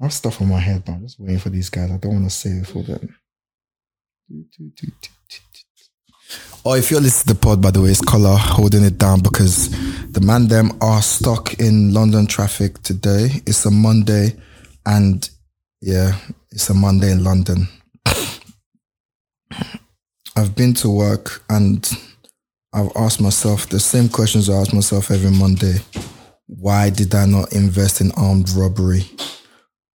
I have stuff on my head, but I'm just waiting for these guys. I don't want to say it for them. Oh, if you're listening to the pod, by the way, it's Collar holding it down because the man them are stuck in London traffic today. It's a Monday, and yeah, it's a Monday in London. I've been to work and I've asked myself the same questions I ask myself every Monday. Why did I not invest in armed robbery?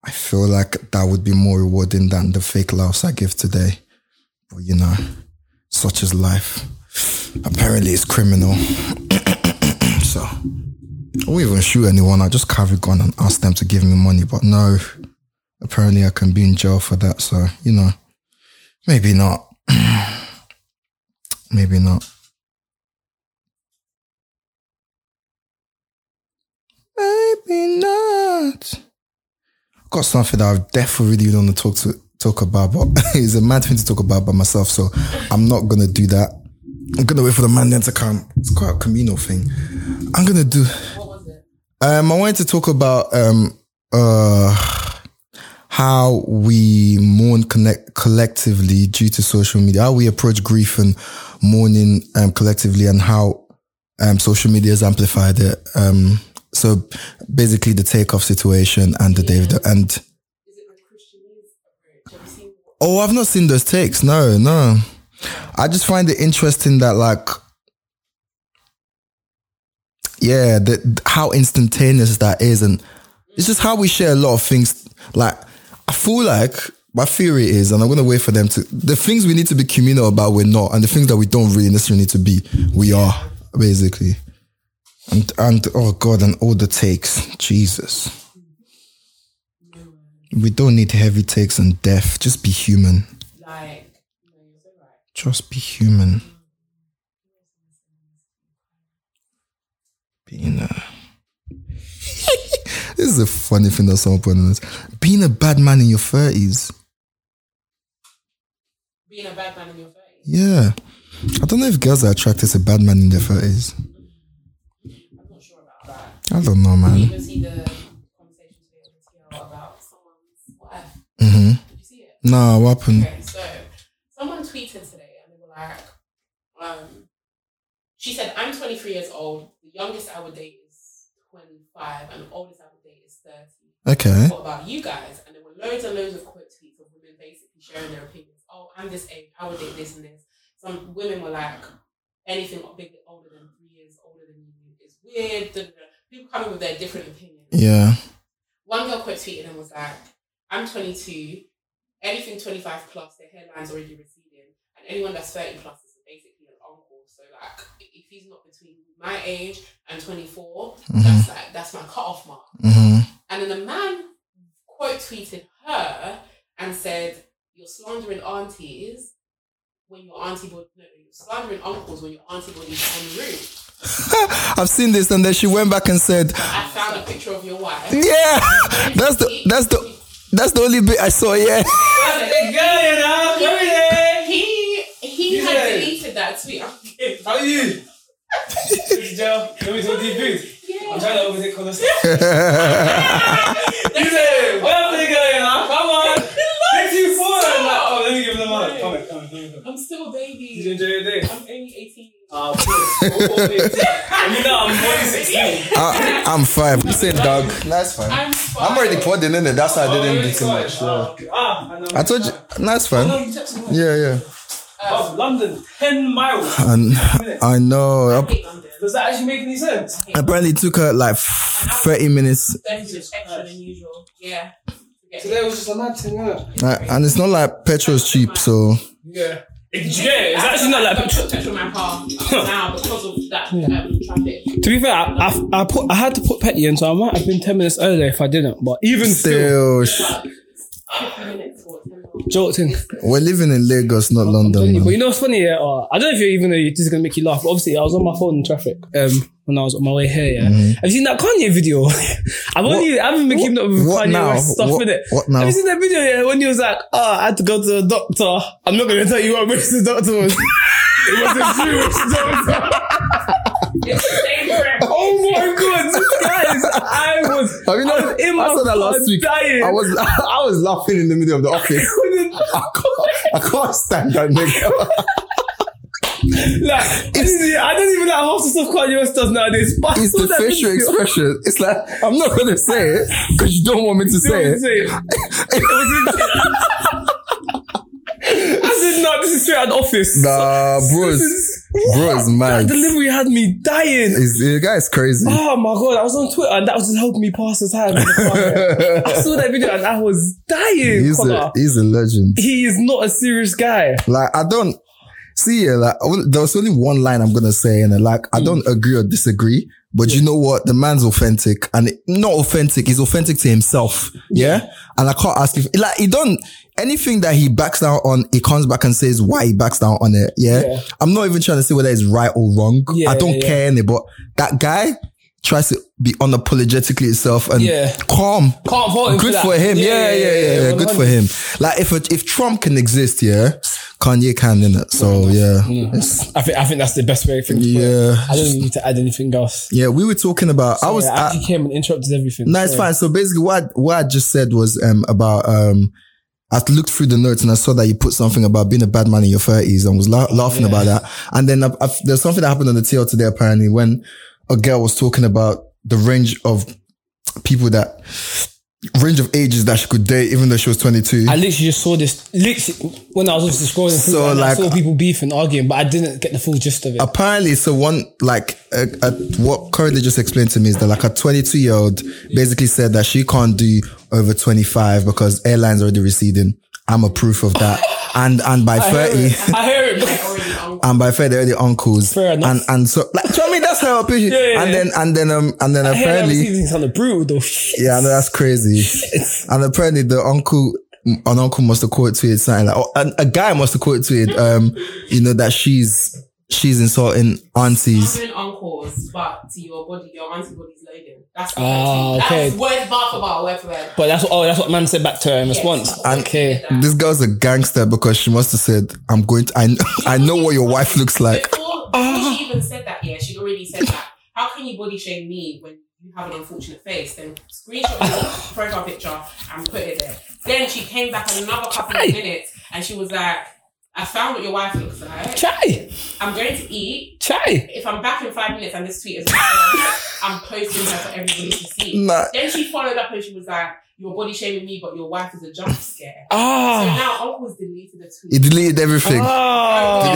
I feel like that would be more rewarding than the fake laughs I give today. But you know, such is life. Apparently, it's criminal. so, I won't even shoot anyone. I just carry a gun and ask them to give me money. But no, apparently, I can be in jail for that. So, you know, maybe not. maybe not. Maybe not. Got something that I definitely really want to talk to talk about, but it's a mad thing to talk about by myself, so I'm not gonna do that. I'm gonna wait for the man then to come. It's quite a communal thing. I'm gonna do. Um, I wanted to talk about um uh how we mourn connect collectively due to social media, how we approach grief and mourning um collectively, and how um social media has amplified it. So basically the takeoff situation and the David and Is it the Christianese approach? Have you seen what? oh, I've not seen those takes. No, no. I just find it interesting that like yeah, the, how instantaneous that is, and it's just how we share a lot of things. Like, I feel like my theory is, and I'm gonna wait for them to. The things we need to be communal about, we're not, and the things that we don't really necessarily need to be, we are basically. And and oh god, and all the takes, Jesus. We don't need heavy takes and death. Just be human. Like, no, you're so right. Just be human. Being a this is a funny thing that someone put in this. Being a bad man in your thirties. Being a bad man in your face. Yeah. I don't know if girls are attracted to bad men in their thirties. I'm not sure about that. I don't know, Did you man. even see the conversation today with TL about someone's wife? hmm Did you see it? No, what happened? Okay, so someone tweeted today and they were like, um, she said, I'm 23 years old. The youngest I would date is 25, and the oldest I would date is 30. Okay. What about you guys? And there were loads and loads of quote tweets of women basically sharing their opinions. Oh, I'm this age. I would date this and this. Some women were like, anything big older than three years older than you is weird. People coming with their different opinions. Yeah. One girl quote tweeted and was like, I'm 22, anything 25 plus, their hairline's already receding, and anyone that's 30 plus is basically an uncle. So, like, if he's not between my age and 24, that's like, that's my cutoff mark. hmm And then the man quote tweeted her and said, You're slandering aunties when your auntie body, no, you're slandering uncles when your auntie body's en route. I've seen this, and then she went back and said, I found a picture of your wife. "Yeah, that's the that's the that's the only bit I saw." Yeah. That's a big girl. Come here. He he had deleted that tweet. How are you? Big Joe. Let me talk to you, food. I'm trying to overtake conversation. You said, what up, big girl, you know? Come on. Six you four. I'm like, oh, let me give him the mic. Come here, come here, come here. I'm still a baby. Did you enjoy your day? I'm only 18. Of course. Wait. And you know I'm only 16. I, I'm five. You said dog. That's fine. I'm fine. I'm already podding in it. That's why I didn't really? do too much. Ah, Yeah. okay. Ah, I told you. That's fine. you texted. Yeah, yeah. Oh, London, 10 miles. And I know. I hate Does that actually make any sense? Apparently, it took her like 30 minutes, That's just extra than usual. Yeah. Today was just a mad thing, innit? Uh, and it's not like petrol's cheap. So Yeah. Did you get? It's actually not like I put petrol in my car now because of that um, traffic. To be fair, I, I, I put I had to put petty in, so I might have been ten minutes earlier if I didn't. But even still, still, sh- 50 minutes or 10 minutes. Jolting. we're living in Lagos, not London. But Man. you know what's funny? Yeah, uh, I don't know if you even know this is gonna make you laugh. But obviously, I was on my phone in traffic um, when I was on my way here. Yeah, have you seen that Kanye video? I've only I haven't been keeping up with what Kanye now? Stuff What- with it. what now? Have you seen that video? Yeah, when he was like, "Oh, I had to go to the doctor. I'm not gonna tell you what race the doctor was. it was a Jewish doctor." Oh my god, guys! I was, Have you I was in I my saw that last week. dying. I was I was laughing in the middle of the office. I can't, I can't stand that nigga. like, I, I don't even like half the stuff Kanye West does nowadays. But It's the facial expression. It's like I'm not gonna say it because you don't want me to You know say it. It was in- I said, no, this is straight out office. Nah, bro, This is is- bro That delivery had me dying. Is the guy's crazy. Oh my god, I was on Twitter and that was just helping me pass the time. in the car. I saw that video and I was dying. He's a he's a legend. he is not a serious guy. Like I don't see like I there was only one line I'm gonna say, and like I hmm. don't agree or disagree. But you know what? The man's authentic, and it, not authentic. He's authentic to himself. Yeah, and I can't ask if like he don't anything that he backs down on. He comes back and says why he backs down on it. Yeah, Yeah. I'm not even trying to say whether it's right or wrong. Yeah, I don't yeah. care any, but that guy tries to be unapologetically itself and Yeah. calm. Can't him Good for for, him. Yeah, yeah, yeah, yeah. Good for him. Like if if Trump can exist, yeah, Kanye can in it. So yeah, It's- I think I think that's the best way. thinking. Yeah. I don't need to add anything else. yeah. We were talking about. I was. Yeah, I I, actually came and interrupted everything. no, it's Sorry. fine. So basically, what I- what I just said was um about um. I looked through the notes and I saw that you put something about being a bad man in your thirties and was la- laughing yeah. about that. And then I, I, there's something that happened on the TL today apparently when a girl was talking about the range of people that range of ages that she could date, even though she was 22. I literally just saw this. Literally, when I was just scrolling through, So, like- I saw people beefing, arguing, but I didn't get the full gist of it. apparently so one like uh, uh, what currently just explained to me is that like a 22 year old basically said that she can't do over 25 because airlines already receding i'm a proof of that and and by I hear 30 it. I hear it. And by 30 they're already uncles Fair enough. and and so like so I mean that's her opinion Yeah, yeah, and yeah. then and then um and then I apparently of brutal though. yeah, I know that's crazy. and apparently the uncle, an uncle must have quote tweeted something like, oh, a, a guy must have quote tweeted, um, you know, that she's, she's insulting aunties. I'm doing encores, but to your body, your antibody's loading. That's the Ah, that's okay. word bar for bar, word for word. But that's what, oh, that's what man said back to her in response. Yes. Okay. This girl's a gangster because she must have said, I'm going to, I, I know what your wife looks like. Before, before she even said that, yeah, she'd already said that. How can you body shame me when you have an unfortunate face? Then screenshot your profile picture and put it there. Then she came back another couple of minutes and she was like, I found what your wife looks like. Chai. I'm going to eat. Chai. If I'm back in five minutes and this tweet is I'm posting her for everybody to see. Nah. Then she followed up and she was like, You're body shaming me, but your wife is a jump scare. So Ah. now Uncle's deleted the tweet. He deleted everything. Within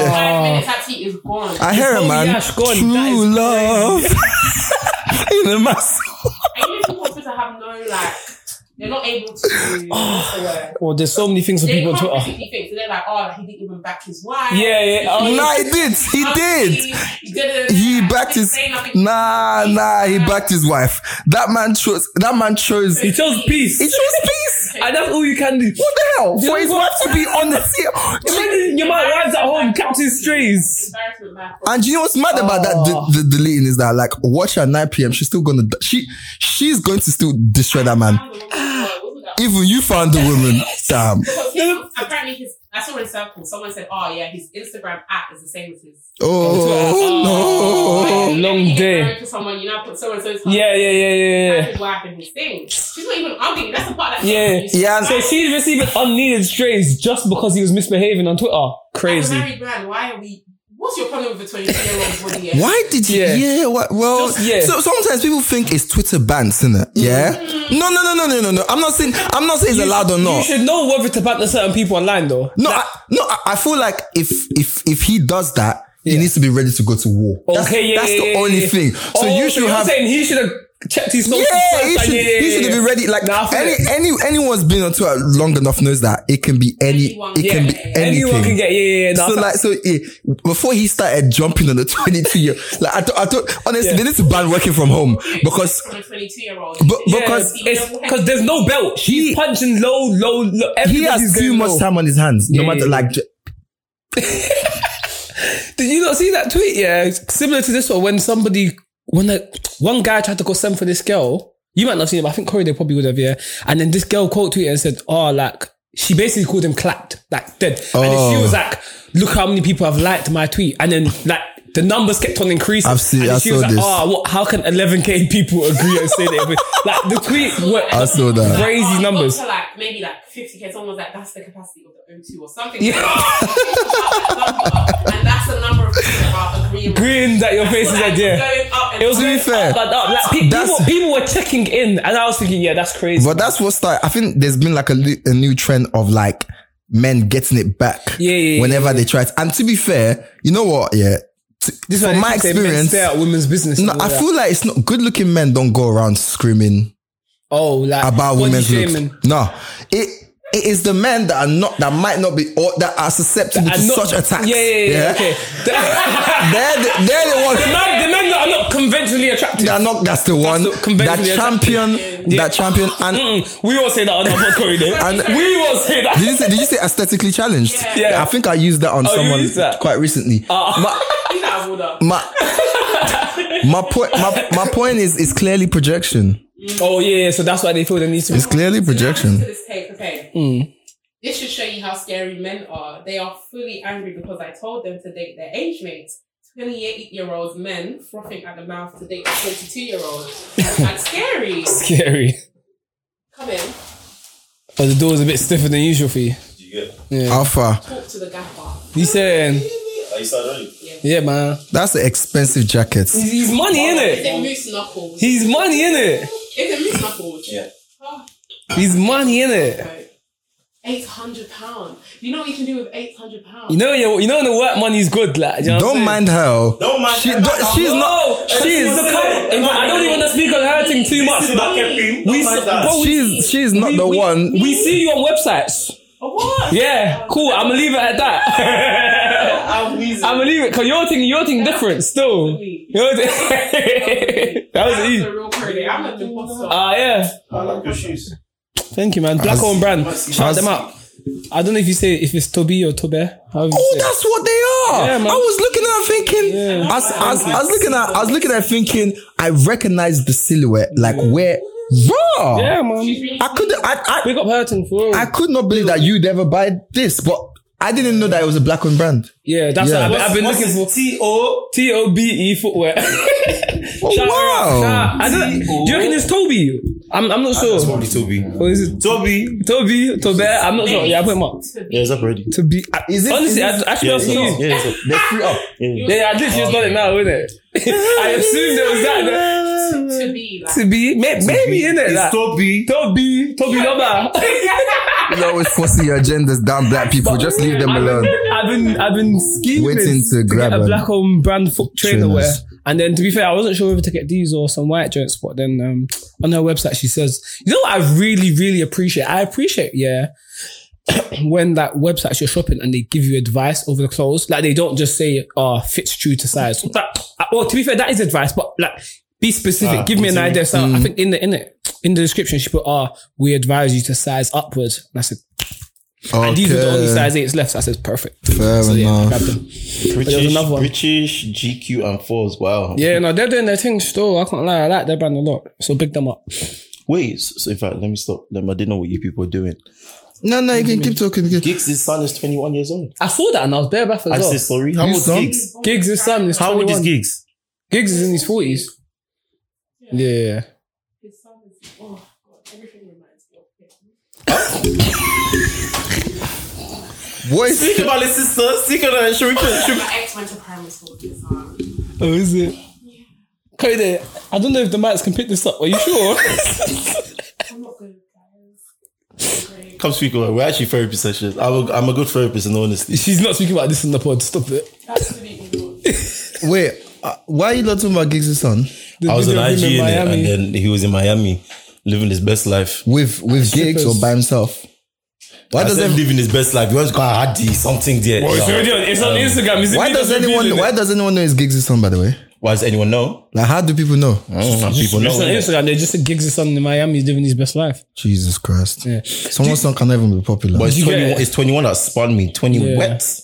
five minutes, that tweet is gone. I hear it, Oh, man. yeah, she gone. That True is love. In the mass. And even people on Twitter have no like, they're not able to. word? Oh, well, there's so many things for people Twitter. physically think. So they're like, oh, he didn't even back his wife. Yeah, yeah. Oh, Nah, he did. He did. He, didn't. He backed his, nah, nah, he backed his wife. That man chose, that man chose, he chose peace. He chose peace. And that's all you can do. What the hell? You For know his what? wife to be on the sea. Imagine your man runs at home, catching strays. And you know what's mad about that Oh. the, the deleting is that like watch her at 9 p.m. She's still gonna she she's going to still destroy that man. Even you found the woman. Damn. Apparently his, I saw in circle, someone said, oh yeah, his Instagram app is the same as his. Oh Oh, no. long day. married To someone, you now put so and so's Yeah, yeah, yeah, yeah, yeah. his wife and his thing. She's not even ugly. That's the part that Yeah. Yeah. So she's receiving unneeded strays just because he was misbehaving on Twitter. As a Crazy. married man, why are we? What's your problem with a 22 year old body? Yeah? Why did you? Yeah. Yeah. what, well, Just- yeah. so sometimes people think it's Twitter bans, isn't it? Mm. Yeah. No, no, no, no, no, no, no. I'm not saying. I'm not saying it's allowed or not. You should know whether to ban certain people online though. No, I, no. I, I feel like if if if he does that, he needs to be ready to go to war. That's, Okay, yeah, that's yeah, the yeah, only yeah. thing. So Oh, you should you're have. saying he should have checked his sources Yeah, first. he should, yeah, yeah, he should yeah. be ready. Like Nah, any, any, anyone's been on Twitter long enough knows that it can be any, Anyone. it can be anything. Anyone can get yeah, yeah, yeah. Nah, so like, so eh, before he started jumping on the 22 year, like I, thought- I thought, honestly, they need to ban working from home because, 22 year old. but, because it's because there's no belt. He- He's punching low, low, low. he has too much low. time on his hands. No matter like, Did you not see that tweet? Yeah, similar to this one when somebody when the, one guy tried to go send for this girl. You might not have seen but I think Corey they probably would have. Yeah, and then this girl quote tweeted and said, "Oh, like." She basically called him clapped, like dead. And then she Oh. was like, look how many people have liked my tweet. And then like the numbers kept on increasing. I've seen- And I she was saw like, this. "Oh, what, how can 11k people agree and say that?" like the tweet were I saw that. crazy Oh, numbers. To like maybe like 50k. Someone was like, "That's the capacity of the O2 or something." Yeah. and that's the number of people that are agreeing. with Agreeing that your face is Like, like, yeah. Going up and It was To be going fair, up and up. Uh, like, pe- people, people were checking in, and I was thinking, yeah, that's crazy. But that's what started. I think there's been like a, li- a new trend of like men getting it back. Yeah, yeah, yeah, Whenever yeah. they try it. And to be fair, you know what? Yeah. This is from my keep saying men experience, stay women's business. no, I that. feel like it's not good looking men don't go around screaming oh, like about women's looks. No, it it is the men that are not that might not be or that are susceptible to not- such attacks. Yeah, yeah, yeah. Okay. They're the, they're the ones. the men, the men that are not conventionally attractive. They're not. That's the one. the that champion. Yeah. That champion. And Mm, we all say that on the podcast. And- we all say that. did you say? Did you say aesthetically challenged? Yeah. I think I used that on Oh, someone that? quite recently. Out order. my my point. My, my point is is clearly projection. Oh yeah, yeah, so that's why they feel the need to. It's clearly projection. to this take, okay. Hmm. This should show you how scary men are. They are fully angry because I told them to date their age mates. 28 year old men frothing at the mouth to date a 22 year old. That's scary. Scary. Come in, But the door's a bit stiffer than usual for you. You get? Yeah. Alpha. talk to the gaffer. You saying? Are you started already? Yeah, man. That's an expensive jacket. He's, he's money in it. it moose knuckles? He's money in it. Is it moose knuckles? Yeah. Oh, He's money in it. 800 pounds. You know what you can do with 800 pounds? You know, you you know when the work money's good, like. You know Don't mind her. Don't mind She, her. don't- she's No, not. she's She's the kind. In fact, I don't even want to speak on her thing too much. Is but we, Don't mind that. she's she's not we- the we- one. We see you on websites. Oh, what? Yeah, cool. I'm gonna leave it at that. I'm wheezing. I'm gonna leave it because your thing, your thing different still. Your thing- that was easy. a real crazy. I'm an imposter. Ah, yeah. I like your shoes. Thank you, man. Black owned brand. Shout them out. I don't know if you say if it's Toby or Tobe. Oh, say that's what they are. Yeah. I was looking at it thinking. I, was, I, I was looking at. I was looking at thinking. I recognized the silhouette. Like where? Raw. Yeah, man. I could. I. I Big up hurting for real. I, I could not believe that you'd ever buy this, but I didn't know that it was a black owned brand. yeah, that's Yeah. what I've, I've been looking for. T O. T O B E footwear. Oh, Shout out. wow. Shout- I don't, do you reckon it's Toby? I'm, I'm not That's sure. probably Toby. Or is it Toby. Toby? Tobe? I'm not sure. Yeah, I put him up. Yeah, it's up already. To be uh, Is it? honestly, is I, it- I should Yeah, ask it's you. up. Yeah, it's up. they're free up. Yeah. Yeah, I literally just done it now, isn't it? I assumed it was that. to be like. To be, may- maybe in it. It's Like, Toby. Toby, Toby Lover. You always forcing your agendas down black people. Just leave them I've alone. been, I've been, I've been scheming Waiting to grab get a a- black home brand foot trainer Trainers. wear. And then to be fair, I wasn't sure whether to get these or some white joints, but then um, on her website she says, you know what I really, really appreciate? I appreciate, yeah, when that websites you're shopping and they give you advice over the clothes. Like they don't just say, oh, fits true to size. That, well, to be fair, that is advice, but like be specific. Ah, give me an idea. So I think in the in it in the description she put, oh, we advise you to size upwards. And I said, and these are the only size eights left. So I said, perfect. Fair So yeah, enough. grabbed. British, another one. British GQ and fours. Wow. Yeah, no, they're doing their thing still. I can't lie. I like their brand a lot. So big them up. Wait. So in fact, let me stop. Let me, I didn't know what you people were doing. No, no, you can keep talking. you can- Giggs' son is 21 years old. I saw that and I was bare back as I well. said sorry. How Whose old is son? Giggs? Giggs' his son is How old is 21. Giggs? Giggs is in his 40s. Yeah. His son is. Oh, God. Everything reminds me of him. What is Speak about his sister. Speak about her. Should we, should we, My ex went to primary school with his son. Oh, is it? Cody, I don't know if the mics can pick this up. Are you sure? I'm not good, guys. Great. come speak about it. We're actually therapy sessions. I'm a, I'm a good therapist in honesty. She's not speaking about this in the pod. Stop it. Absolutely not. Wait, uh, why are you not talking about Giggs' son? The I was in IG in innit? Miami. and then he was in Miami living his best life. With with Giggs or by himself? Why I does said every, living his best life. He wants to call Hadi something there. Oh, it's Yeah. already on, it's on Instagram. Is it why does anyone why does anyone know his Giggs' son? By the way, Why does anyone know? like how do people know? I don't know. People know. It's on innit? Instagram. They just said Giggs' son in Miami He's living his best life. Jesus Christ! Yeah. Someone's son can never be popular. But it's you get 21, it? it's 21 that spun me. 20 Yeah. wet.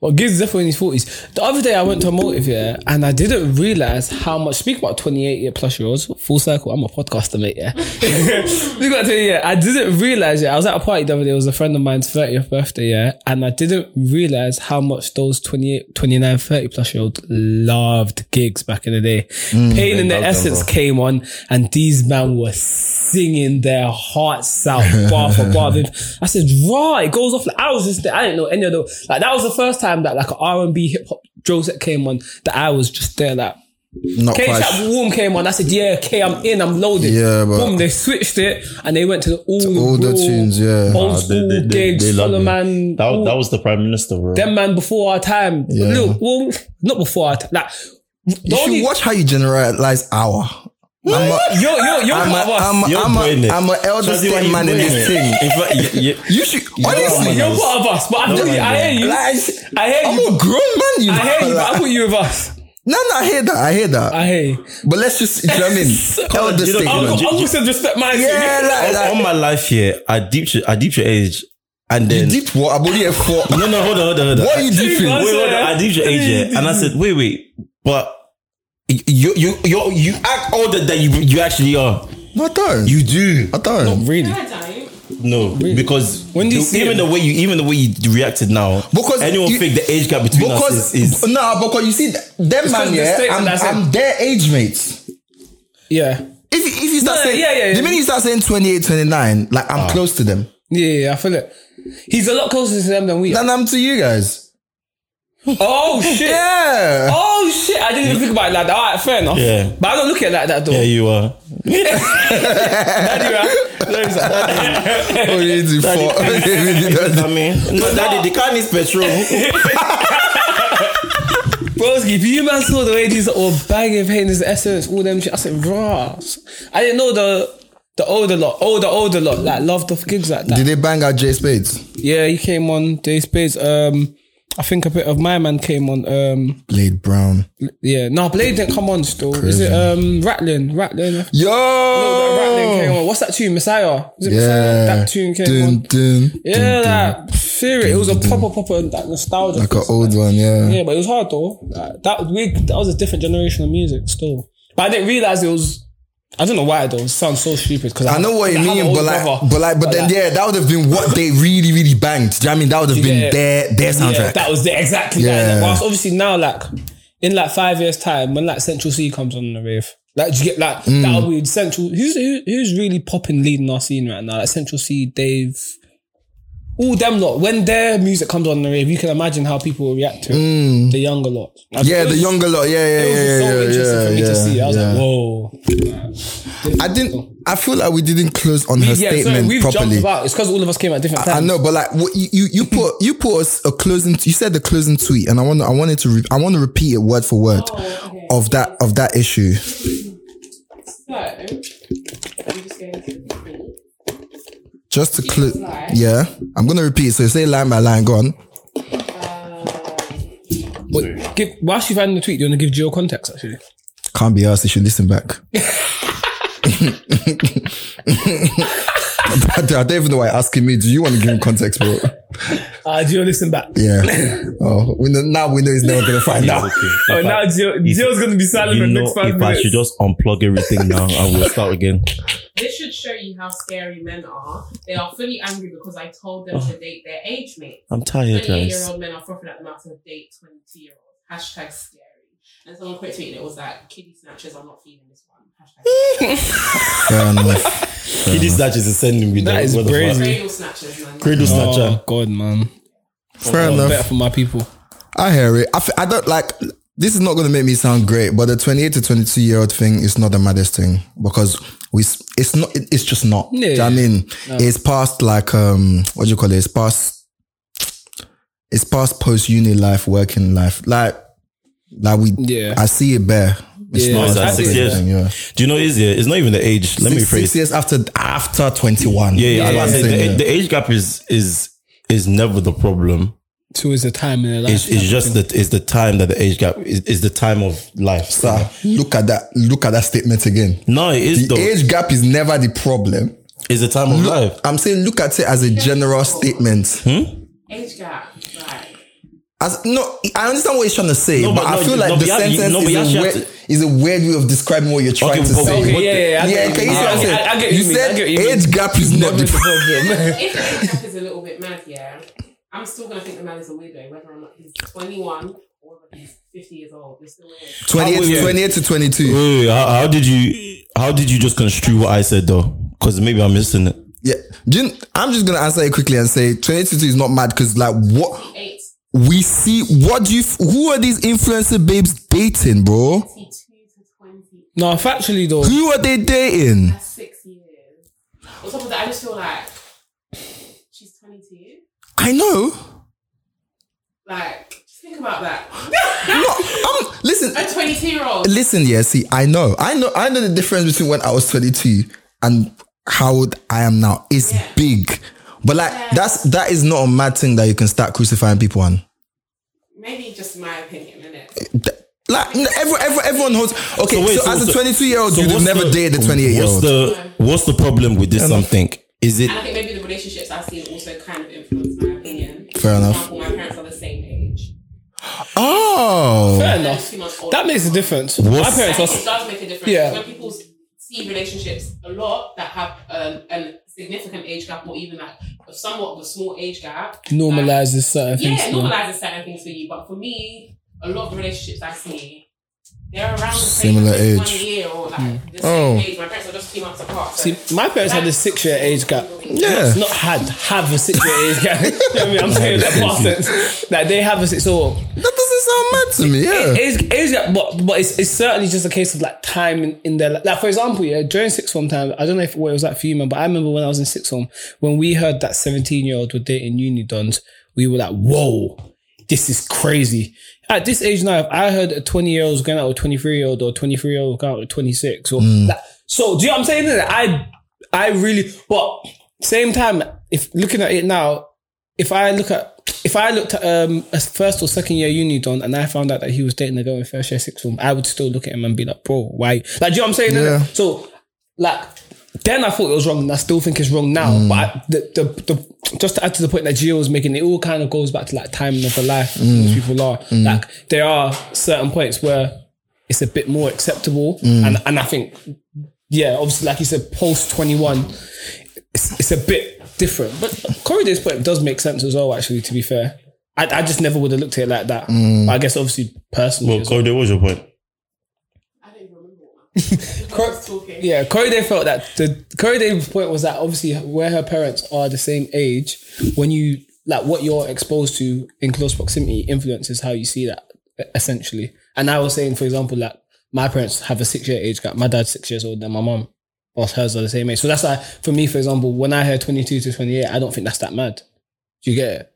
Well, Giggs is definitely in his forties. The other day I went to a motive, yeah, and I didn't realize how much. Speak about twenty eight year plus year olds, full circle. I'm a podcaster, mate. Yeah. Speak about twenty yeah. I didn't realize. Yeah, I was at a party the other day. It was a friend of mine's thirtieth birthday. Yeah, and I didn't realize how much those 28, 29, 30 plus year olds loved Giggs back in the day. Mm, Pain in the love them, essence came on, and these men were singing their hearts out, bar for bar. I said, right, it goes off. Like, I was just. I didn't know any of the, like, that was the first time that like an R&B hip hop drill set came on that I was just there, like, Not K quite. Trap Warm came on. I said, yeah, K, I'm in, I'm loaded. Yeah, but- Boom, they switched it and they went to the all, the all the tunes, yeah. Old Ah, they- school they- they- gigs, they love full of it. man. That, all- that was the prime minister, bro. them man before our time. Yeah. Look, well, not before our time. Like, You the only, should watch how you generalize our. I'm a, you're, you're, you're I'm a, part of us. I'm a, You're I'm doing a, it. I'm an elder Shazzy, why you statesman in doing this it? thing. In fact, you, you, You should honestly. You're part of us, but I, feel No, you, I man. hear you. Like, I hear I'm you. a grown man, you I know. hear you, but I Like, put you with us. no, no, I hear that. I hear that. I hear you. but let's just, you know what I mean? Elder you know- statesman. Uncle, you- said respect my Yeah, like, on, like, on my life here, I deep I deep your age, and you then deep what? I'm only a four. no, no, hold on, hold on, hold on. What are you Two deeping? months. Wait, hold on. I deep your age here, and I said, wait, wait, but you, you, you, you act older than you, you actually are. No, I don't. You do. I don't. Really? I don't. No, because When you the- see even it? the way you even the way you reacted now, Because anyone you- think the age gap between Because us is, is no, because you see, them man, because the yeah, I'm. I'm their age mates. Yeah. If you- if you start No, saying, yeah, yeah, yeah. the minute you start saying 28, 29, like I'm ah. close to them, Yeah, yeah, yeah, I feel it. He's a lot closer to them than we are. then I'm to you guys. Oh, shit. Yeah. Oh, shit. I didn't even think about it like that. All right, fair enough. Yeah. But I don't look at it like that, though. yeah, you are. Daddy, right? No, he's like, daddy. Oh, you need to fall. I mean, no, daddy, the car needs petrol. Broski, if you man saw the way these all bagging pain is essence, all them shit, I said, rah. I didn't know the the older lot, older, older lot, like loved off Giggs like that. Did they bang out J Spades? yeah, he came on Day Space. Um, I think a bit of my man came on. Um, Blade Brown. yeah, no, Blade didn't come on still. Is it um Rattling? Rattling. Yo! No, that Rattling came on. What's that tune? Messiah. Is it Messiah? Yeah. That tune came dun, on. Dun, Yeah, dun, dun. like serious. It was a proper, proper like nostalgia. Like an old one, yeah. Yeah, but it was hard though. Like, that we that was a different generation of music still. But I didn't realize it was. I don't know why though. It sounds so stupid because I know what you have mean, but like, brother. but like, but then yeah, that would have been what they really, really banged. Do you know what I mean? That would have been Yeah. their their Yeah, soundtrack. that was the, exactly Yeah. that. Whilst obviously now, like in like five years' time, when like Central Cee comes on the rave, like you get like Mm. that'll be Central. Who's who, who's really popping, leading our scene right now? Like Central Cee, Dave. All them lot, when their music comes on the rave, you can imagine how people will react to it. The younger lot. Like, Mm. yeah, it the younger lot. Yeah, yeah, It was yeah, so yeah, interesting yeah, for me yeah, to see. I was yeah. like, whoa. I didn't. I feel like we didn't close on her yeah, statement we've properly. jumped about. It's because all of us came at different I times. know, but like you, you you put you put us a closing. You said the closing tweet, and I want I wanted to re, I want to repeat it word for word Oh, okay. of that of that issue. So, just to. Close. Yeah, I'm gonna repeat. So say line by line. Go on. But give, whilst you've had the tweet, do you want to give Gio context actually? Can't be asked. You should listen back. I don't even know why you're asking me. Do you want to give him context, bro? Uh, Gio, listen back. Yeah. Oh, we know, now we know he's never gonna find out. Oh, I- now Gio, if- Gio's going to be silent you for the know, next five if I should just unplug everything now and we'll start again. This should show you how scary men are. They are fully angry because I told them to date their age mate. I'm tired, 28 year guys. old men are frothing at the mouth to date 20 year olds. Hashtag scary. And someone quit tweeting it was like, kiddie snatchers, I'm not feeling this one. Hashtag Fair enough. Kiddy snatches is sending me That there. is What the fuck? crazy. cradle snatchers, man. Cradle snatcher. Oh, God, man. Fair Oh, enough. Better for my people. I hear it. I, f- I don't like. This is not going to make me sound great, but the 28 to 22 year old thing is not the maddest thing because we. s- It's not. it- It's just not. Do you know what I Yeah. mean, it's past like um. What do you call it? It's past. It's past post uni life, working life. Like, like we. Yeah. I see it bare. It's Yeah, not it's a like six thing, years. Yeah. Do you know what it is? Yeah, it's not even the age. Let me phrase. rephrase. six years after after 21. Yeah, yeah. That's what I I'm saying, the, the age gap is is is never the problem. Two is the time in their life. It's, it's just that it's the time that the age gap is, is the time of life. Sir, look at that. Look at that statement again. No, it is The though. age gap is never the problem. It's the time of life. I'm saying look at it as a general statement. Hmm? Age gap, right. As, no, I understand what he's trying to say, No, but, but I feel like no, the but have- sentence no, is, a weird, have is a weird way of describing what you're trying Okay, to but- say. Okay, yeah, yeah, yeah. I yeah, get can you what see what I'm saying? I- I get you you mean. I said get what you mean. age gap is not Never the the problem. if the age gap is a little bit mad, yeah, I'm still gonna think the man is a weirdo, whether or not he's 21 or whether he's 50 years old. It's still weird. 28, How will 28 to 22. Wait, wait, wait, how, how did you how did you just construe what I said though? Because maybe I'm missing it. Yeah. You- I'm just going to answer it quickly and say 22 is not mad because, like, what Eight, we see, what do you, who are these influencer babes dating, bro? 22 to 20. No, factually though. Who are they dating? That's six years. On top of that, I just feel like she's 22. I know. Like, just think about that. No, I'm, listen, A 22 year old. listen, yeah, see, I know, I know, I know the difference between when I was 22 and how old I am now. It's Yeah. big. But like, that's, that is not a mad thing that you can start crucifying people on. Maybe just my opinion, innit? Th- Like, no, everyone, everyone, everyone holds, okay, so, So wait, so- as a so- 22 year old, So you'd have never the- dated a 28 year old. the what's the problem with this something? Is it And I think maybe the relationships I've seen also kind of influence my opinion. Fair enough. For example, my parents are the same age. Oh. Fair enough. two months older. That makes a difference. My parents I are think it does make a difference. Yeah. When people see relationships a lot that have um, a significant age gap or even like a somewhat of a small age gap. normalizes certain Like, yeah, things. it still. normalizes certain things for you. But for me, a lot of relationships I see, they're around the Similar same age. one year or like hmm. the same Oh. age. My parents are just two months apart. So See, my parents had a six year age gap. Yeah. Not had, have a six year age gap. you know what I mean? I'm saying that past tense. Like they have a six so That doesn't sound mad to me, yeah. age, age gap, but but it's, it's certainly just a case of like time in, in their li- like for example, yeah, during sixth form time, I don't know if what it was like for you, man, but I remember when I was in sixth form, when we heard that 17 year old were dating uni dons, we were like, whoa, this is crazy. At this age now, if I heard a 20 year old going out with 23 year old or 23 year old going out with 26 or mm. like, so do you know what I'm saying? I I really but same time, if looking at it now, if I look at if I looked at um a first or second year uni don and I found out that he was dating a girl in first year sixth form, I would still look at him and be like, bro, why? Like, do you know what I'm saying? Yeah. So, like, then I thought it was wrong, and I still think it's wrong now. Mm. But I, the, the the just to add to the point that Gio was making, it all kind of goes back to like timing of the life these mm. people are. Mm. Like, there are certain points where it's a bit more acceptable, and and I think yeah, obviously, like you said, post 21, it's, it's a bit different. But Corridor's point does make sense as well, actually, to be fair. I, I just never would have looked at it like that. Mm. But I guess, obviously, personally. well, as well. Corey, what was your point? I don't even remember what my I was talking. Yeah, Corridor felt that the Corridor's point was that obviously where her parents are the same age, when you like what you're exposed to in close proximity influences how you see that essentially. And I was saying, for example, like my parents have a six year age gap. My dad's six years older than my mum. Whilst hers are the same age. So that's why for me, for example, when I hear 22 to 28, I don't think that's that mad. Do you get it?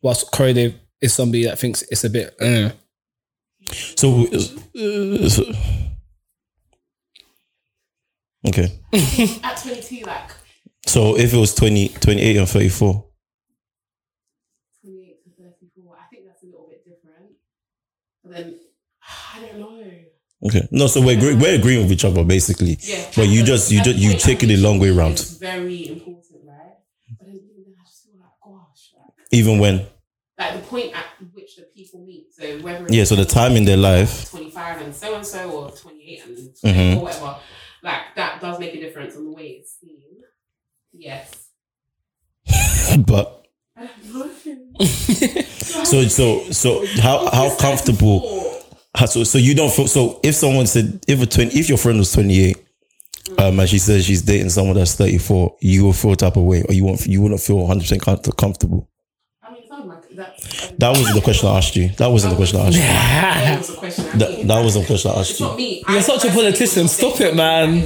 Whilst Corridor is somebody that thinks it's a bit uh, So, uh, so okay. At 22, like So if it was 20, 28 and 34, 28 to 34, I think that's a little bit different. But then, I don't know. Okay. No, so we're agree- we're agreeing with each other basically. Yeah. But you just you just you take it a long way around. It's very important, right? But even I just feel like, gosh, like, Even when like the point at which the people meet. So whether it's yeah, so the time in their life. 25 and so and so, or 28 and Mhm. or whatever, like that does make a difference on the way it's seen. Yes. But I don't know. so so so how how comfortable? How- So so you don't feel so if someone said if a twenty if your friend was twenty eight. Um, and she says she's dating someone that's 34, you will feel type of way, or you won't, you wouldn't feel 100% comfortable. I mean, it's like that's, That wasn't the question I asked you. That wasn't the question I asked you. that was a question. I That, mean, that was the question I asked It's you. not me. You're I such a personally politician. Stop it, man.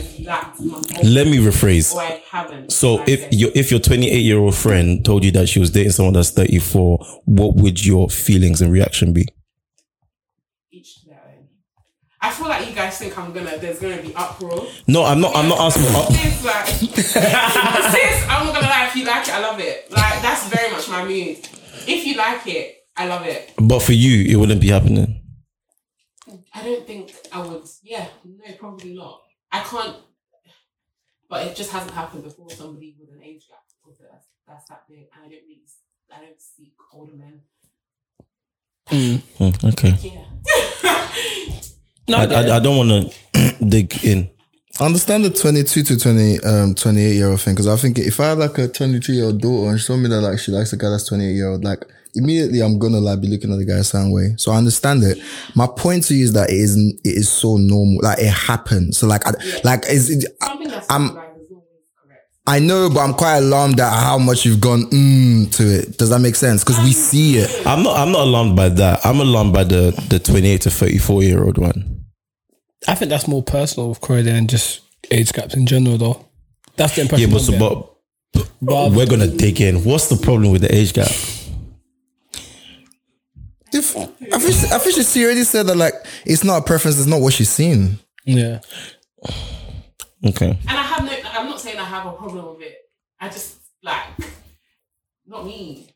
Let me rephrase. Or I haven't. So if your if your 28 year old friend told you that she was dating someone that's 34, what would your feelings and reaction be? each to their own. I feel like you guys think I'm gonna. There's gonna be uproar. No, I'm not. I'm not asking. uh, Sis, like, sis, I'm not gonna lie. If you like it, I love it. Like that's very much my mood. If you like it, I love it. but for you, it wouldn't be happening. I don't think I would. Yeah, no, probably not. I can't. But it just hasn't happened before. Somebody with an age gap with that's, that's that big, and I don't really. I don't seek older men. Mm, okay. No, I, I, I don't want to dig in. I understand the 22 to 20, um, 28 year old thing because I think if I had like a 22 year old daughter and she told me that like she likes a guy that's 28 year old, like immediately I'm gonna like be looking at the guy the same way. So I understand it. My point to you is that it is it is so normal, like it happens. So like I, like is it, Something that's I'm- I'm, is always correct. I know, but I'm quite alarmed at how much you've gone mm, to it. Does that make sense? Because we see it. I'm not. I'm not alarmed by that. I'm alarmed by the the 28 to 34 year old one. I think that's more personal with Corey than just age gaps in general, though. That's the Yeah, impression. but, I'm so, getting. but But- we're gonna dig in. What's the problem with the age gap? If I think I think she already said that like it's not a preference, it's not what she's seen. yeah. Okay. And I have no. I'm not saying I have a problem with it. I just like not me.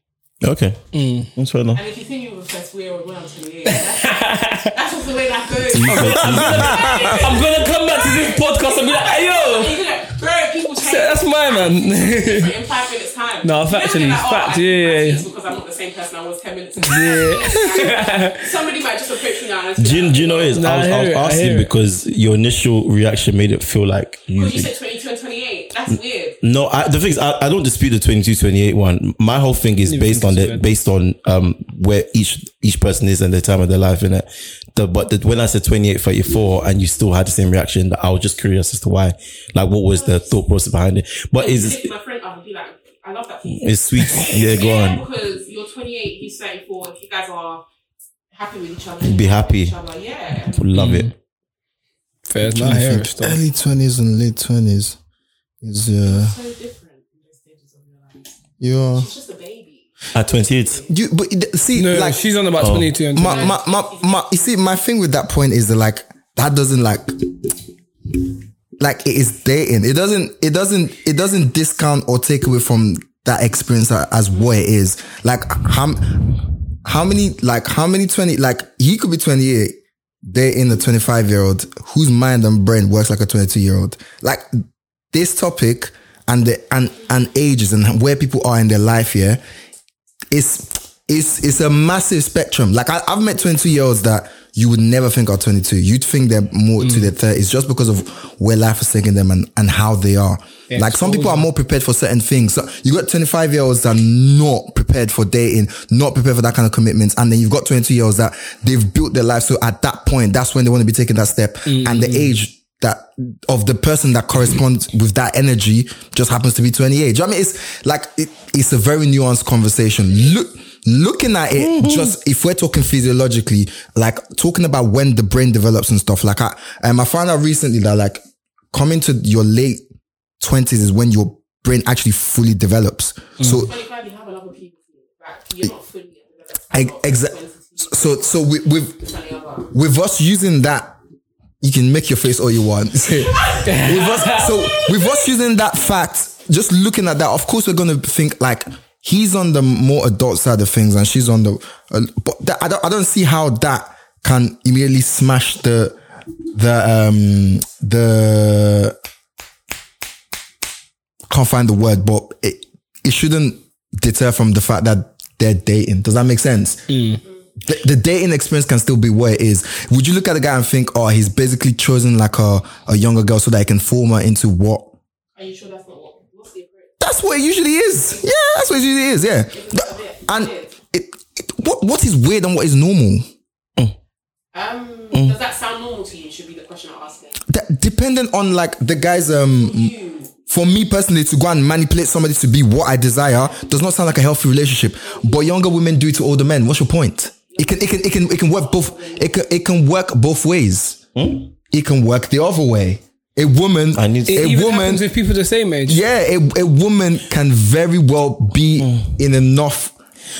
Okay. Mm. That's fair enough. And if you think you're obsessed weird when I'm 28, that's, that's just the way that goes. I'm gonna come back to this podcast and be like, hey yo, You're gonna, bro, people change that's my man. in five minutes time. No, You're never factually, gonna be like, oh, fact, I- yeah, I yeah, see yeah. this Because I'm not the same person I was 10 minutes ago. yeah. Somebody might just approach me now and Do you, do you know what it is? Nah, I was, I I was it, asking hear because your initial reaction made it feel like you. Because you said 22 and 28. That's weird. No, I, the thing is, I, I don't dispute the 22, 28 one. My whole thing is based on the based on um where each each person is and the time of their life in it. The, but the, when I said 28, 34 and you still had the same reaction, I was just curious as to why. Like, what was the thought process behind it? But is my friend, I would be like, I love that. it's sweet? Yeah, go Yeah, on. because you're 28, he's 34. If you guys are happy with each other, Be happy. Each other, yeah. Love Mm. it. Fair, no, I I hear think it still. early twenties and late twenties is uh So different in those stages of your life. you At 28, you but see No, like she's on about 22 and my, 20. my, my, my, you see, my thing with that point is that like that doesn't like like it is dating. It doesn't. It doesn't. It doesn't discount or take away from that experience as what it is. Like how how many like how many twenty like he could be twenty eight. Dating a twenty five year old whose mind and brain works like a twenty two year old. Like this topic and the and and ages and where people are in their life here it's it's it's a massive spectrum. Like I, I've met 22 year olds that you would never think are 22. You'd think they're more to mm. their 30s just because of where life is taking them and, and how they are. like some people are more prepared for certain things. So you got 25 year olds that are not prepared for dating, not prepared for that kind of commitments. And then you've got 22 year olds that they've built their life. So at that point, that's when they want to be taking that step. And the mm. age that of the person that corresponds with that energy just happens to be 28. Do you know what I mean? It's like, it, it's a very nuanced conversation. Look, looking at it, just if we're talking physiologically, like talking about when the brain develops and stuff, like I, um, I found out recently that like coming to your late 20s is when your brain actually fully develops. So 25, you have a lot of people. You're not fully developed. I- Not exa- 22, so so with with with us using that, you can make your face all you want. with us, so with us using that fact, just looking at that, of course we're gonna think like he's on the more adult side of things and she's on the. Uh, but that, I don't I don't see how that can immediately smash the the um the can't find the word, but it it shouldn't deter from the fact that they're dating. Does that make sense? The, the dating experience can still be what it is. Would you look at the guy and think, oh, he's basically chosen like a, a younger girl so that he can form her into what? Are you sure that's not what? What's the approach? That's what it usually is. Yeah, that's what it usually is. Yeah. And it, it, what what is weird and what is normal? Um, Mm. Does that sound normal to you? Should be the question I ask. That, dependent on like the guy's um You. for me personally to go and manipulate somebody to be what I desire does not sound like a healthy relationship. But younger women do it to older men. What's your point? It can it can it can it can work both it can it can work both ways. It can work the other way. A woman I need- It a woman with people the same age. yeah, a, a woman can very well be in enough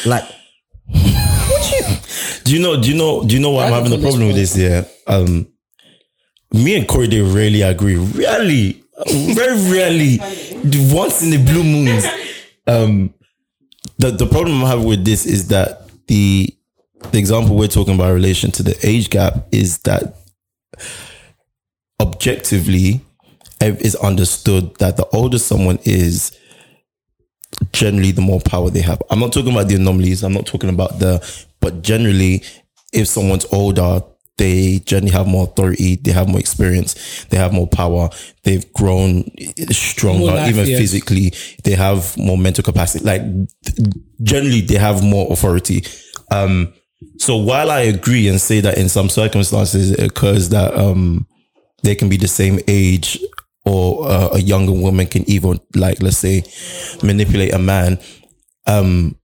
like Do you know? Do you know? Do you know why I'm having a problem with this? Yeah. Um, me and Corey they rarely agree. Rarely, very rarely. Once in the blue moons. Um, the the problem I have with this is that the the example we're talking about in relation to the age gap is that objectively it is understood that the older someone is generally the more power they have. I'm not talking about the anomalies. I'm not talking about the But generally, if someone's older, they generally have more authority, they have more experience, they have more power, they've grown stronger, life even years. physically, they have more mental capacity. Like generally, they have more authority. Um, so while I agree and say that in some circumstances it occurs that um, they can be the same age or uh, a younger woman can even like let's say manipulate a man um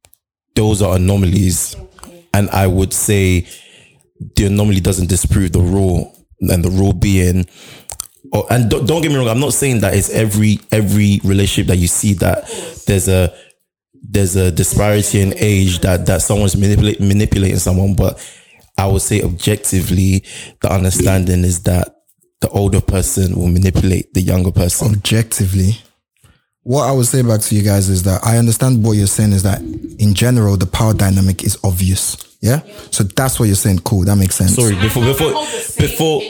those are anomalies. And i would say the anomaly doesn't disprove the rule and the rule being and don't get me wrong i'm not saying that it's every every relationship that you see that there's a there's a disparity in age that that someone's manipulate, manipulating someone but i would say objectively the understanding is that the older person will manipulate the younger person objectively. What I would say back to you guys is that I understand what you're saying is that in general the power dynamic is obvious. Yeah. So that's what you're saying. Cool. That makes sense. sorry before before hold the same before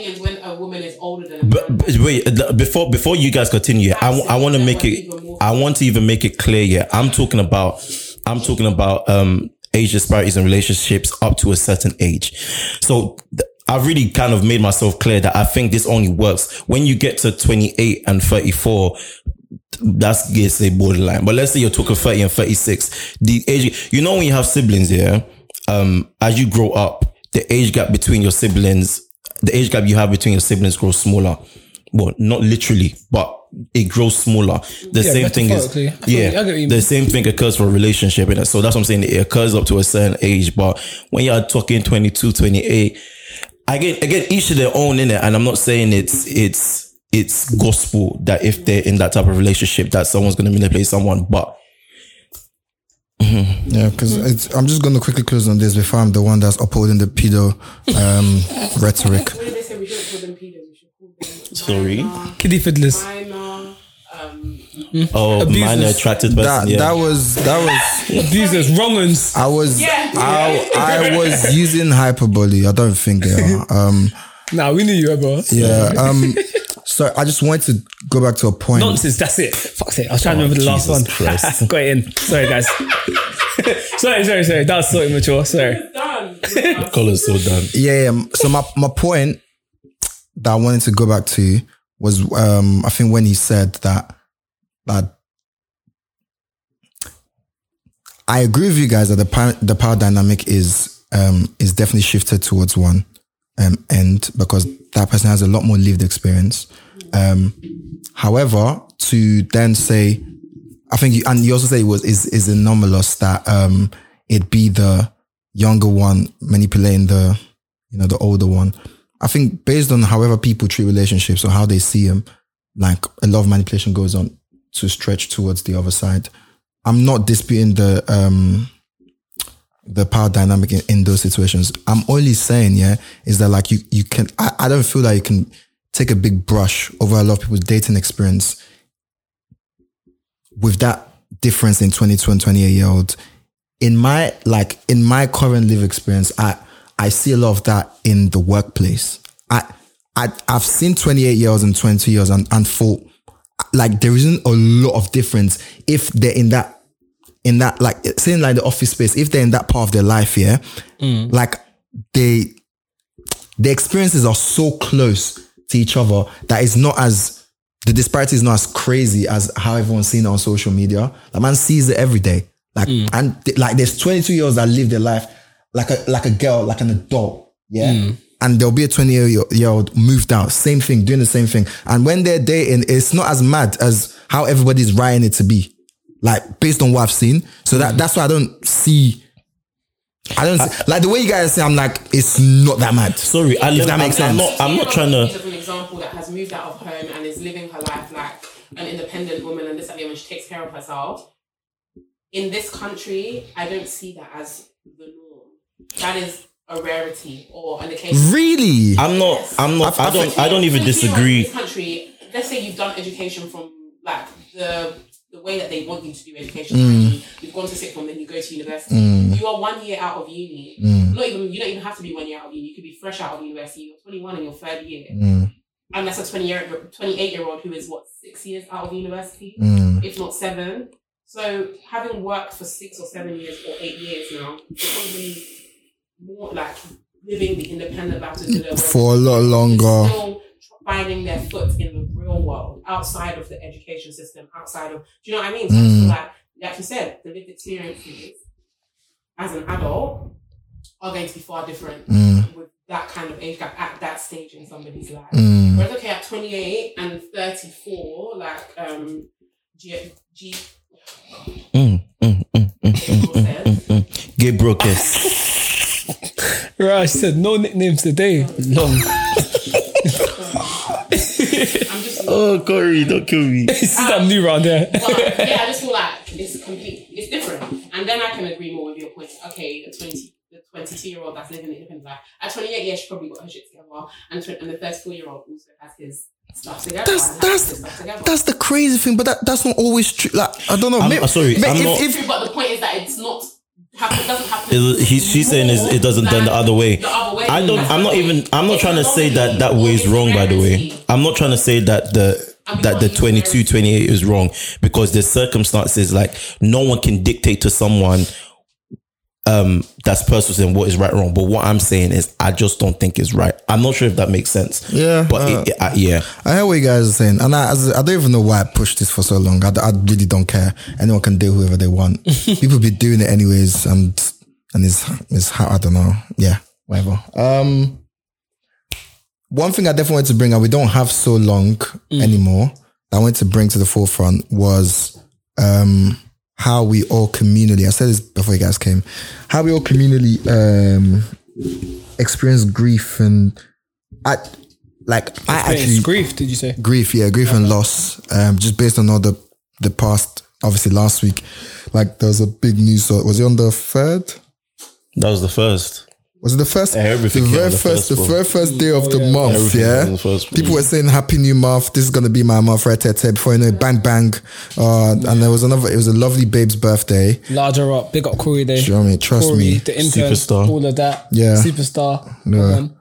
older than But, wait, uh, before before you guys continue, I, I want to make it. I want to even make it clear. Yeah, I'm talking about. I'm talking about um age disparities in relationships up to a certain age. So th- I've really kind of made myself clear that I think this only works when you get to 28 and 34. That's yes, say borderline. But let's say you're talking 30 and 36. The age, you know, when you have siblings, yeah, um, as you grow up, the age gap between your siblings, the age gap you have between your siblings grows smaller. Well, not literally, but it grows smaller. The Yeah, same thing is. I I get yeah, the same thing occurs for a relationship. And so that's what I'm saying. It occurs up to a certain age. But when you're talking 22, 28, I get each of their own in it. And I'm not saying it's, it's, it's gospel that if they're in that type of relationship, that someone's going to manipulate someone. But Yeah, because it's I'm just going to quickly close on this before I'm the one that's upholding the pedo um, rhetoric. What they say? We shouldn't them pedos. We should them Sorry? minor, Kiddie fiddlers. minor, um, oh, Abusers. minor attracted person. That yeah. that was that was Abusers, wrong uns. I was Yeah. I, I was using hyperbole. I don't think they are. Um, Nah, we knew you were, bro. yeah. Um, so I just wanted to go back to a point. Nonsense, that's it. Fuck's it. I was trying to remember the last Jesus one. Christ. Got it in. Sorry, guys. sorry, sorry, sorry. That was so immature. Sorry. done. Color's so done. Yeah, yeah. So my, my point that I wanted to go back to was um I think when he said that that I agree with you guys that the power, the power dynamic is um is definitely shifted towards one um end because that person has a lot more lived experience. Um however, to then say I think you, and you also say it was is is anomalous that um it be the younger one manipulating the you know the older one. I think based on however people treat relationships or how they see them, like a lot of manipulation goes on to stretch towards the other side. I'm not disputing the um the power dynamic in, in those situations. I'm only saying, yeah, is that like you you can I, I don't feel like you can take a big brush over a lot of people's dating experience with that difference in 22 and 28 year old in my like in my current live experience i i see a lot of that in the workplace. I i i've seen 28 year olds and 22 years and, and for like there isn't a lot of difference if they're in that in that like saying like the office space if they're in that part of their life yeah? Mm. Like they the experiences are so close to each other that is not as the disparity is not as crazy as how everyone's seen it on social media. Like man sees it every day. Like mm. and th- like there's 22 year olds that live their life like a like a girl, like an adult. Yeah. Mm. And there'll be a 20 year year old moved out, same thing, doing the same thing. And when they're dating, it's not as mad as how everybody's writing it to be. Like based on what I've seen. So that mm. that's why I don't see I don't see, like the way you guys say. I'm like, it's not that mad. Sorry, I, If that I'm, makes I'm sense. not. I'm not trying to. Of an example that has moved out of home and is living her life like an independent woman and this and that, and she takes care of herself. In this country, I don't see that as the norm. That is a rarity or an occasion. Really? I'm not. I'm not. I don't. I don't even In disagree. this country, let's say you've done education from like the the way that they want you to do education. Mm. You've gone to sit form, then you go to university. You are one year out of uni. Mm. Not even you don't even have to be one year out of uni. You could be fresh out of university. You're 21 in your third year. Mm. And that's a 20 year, 28 year old who is what six years out of university, Mm. if not seven. So having worked for six or seven years or eight years now, you're probably more like living the independent life. For a lot longer. Still finding their foot in the real world outside of the education system, outside of, do you know what I mean? So Mm. like, like you said, the lived experiences as an adult are going to be far different Mm. with that kind of age gap at that stage in somebody's life. Mm. Whereas, okay, at 28 and 34, like, um, G, G, Mm, mm, mm, mm, Gabriel said, mm. Gabriel Kiss. Right, she said no nicknames today. Long. I'm just, Oh, Corey, don't kill me. this is that new round there. but yeah, I just feel like it's complete, it's different. And then I can agree more with your point. Okay, the 20, the 22 year old that's living an independent life. At 28, yeah, she probably got her shit together. And, tw- and the 34 year old also has his stuff together. That's and has his that's that's the crazy thing, but that, that's not always true. Like I don't know. I'm- maybe- uh, sorry, maybe I'm if- not- if- True, but the point is that it's not. Happen, doesn't happen. It- he's- she's saying is it doesn't done the other way. The other way. I don't. I'm not even. I'm not trying to say that that way is wrong. By the way. I'm not trying to say that the that the 22 28 is wrong because the circumstances like no one can dictate to someone um that's pursuing what is right or wrong. But what I'm saying is I just don't think it's right. I'm not sure if that makes sense. Yeah, but uh, it, it- I- yeah, I hear what you guys are saying, and I, I don't even know why I pushed this for so long. I, I really don't care. Anyone can do whoever they want. People be doing it anyways, and and it's it's how I don't know. Yeah, whatever. Um, one thing I definitely wanted to bring up, we don't have so long anymore. that I wanted to bring to the forefront was um how we all communally. I said this before you guys came. How we all communally um experience grief and I like I actually grief, did you say? grief, yeah, grief and loss. Um, just based on all the the past, obviously last week, like there was a big news. So was it on the third? that was the first. Was it the first? Everything the very the first, first, the very first day of the yeah. month. Everything Yeah, the first, people were saying Happy New Month. This is gonna be my month, right? there, Before you know, it, bang bang. Uh, and there was another. It was a lovely babe's birthday. Larger up, big up Corey Day. Do you know what I mean? Trust Corey, me. the intern, Superstar. all of that. Yeah. Superstar. Come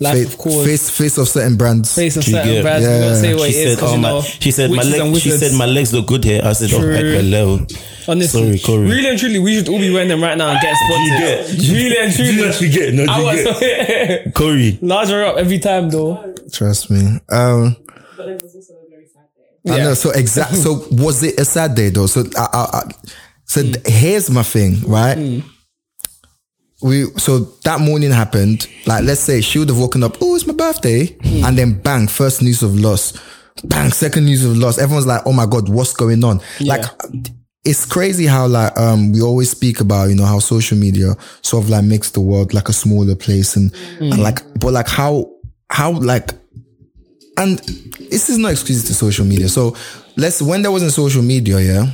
on. Life Face, of course. face, face of certain brands. Face of certain get- brands. Yeah. say what She it is said, 'cause "Oh my," know, she said, "My legs." She said, "My legs look good here." I said, "Oh, True. hello." Honestly, Sorry, Corey. Really and truly, we should all be wearing them right now and get sponsored. get? Really and truly. Do you actually get? No, do I you was get? Corey. larger up every time though. Trust me. Um, But then there's also a very sad day. I Yeah. know. So exact. so was it a sad day though? So I, I, I so th- here's my thing, right? We so that morning happened. Like let's say she would have woken up. Oh, it's my birthday, and then bang, first news of loss. Bang, second news of loss. Everyone's like, oh my god, what's going on? Like. It's crazy how like um we always speak about you know how social media sort of like makes the world like a smaller place and, and like but like how how like and this is no excuse to social media. So let's when there wasn't social media, yeah,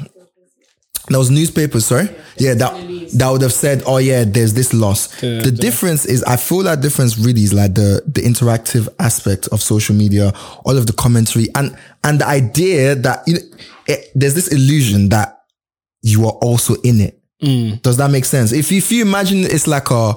there was newspapers. Sorry, yeah, that that would have said, oh yeah, there's this loss. the difference is, I feel that difference really is like the the interactive aspect of social media, all of the commentary, and and the idea that you know, it, there's this illusion that you are also in it. Mm. Does that make sense? If if you imagine it's like a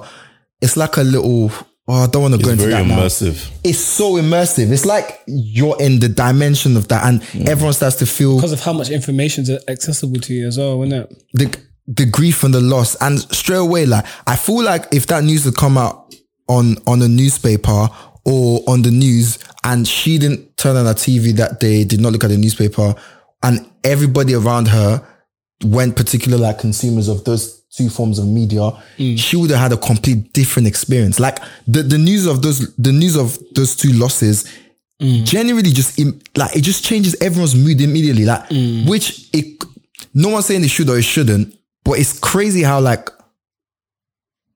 it's like a little. Oh, I don't want to go into very that now immersive. it's so immersive. It's like you're in the dimension of that, and mm. everyone starts to feel Because of how much information is accessible to you as well, isn't it? the the grief and the loss. And straight away, like I feel like if that news had come out on on a newspaper or on the news, and she didn't turn on her TV that day, did not look at the newspaper, and everybody around her went particular like consumers of those two forms of media, mm. she would have had a complete different experience. Like the, the news of those the news of those two losses mm. generally just im- like it just changes everyone's mood immediately. Like mm. which it no one's saying it should or it shouldn't, but it's crazy how like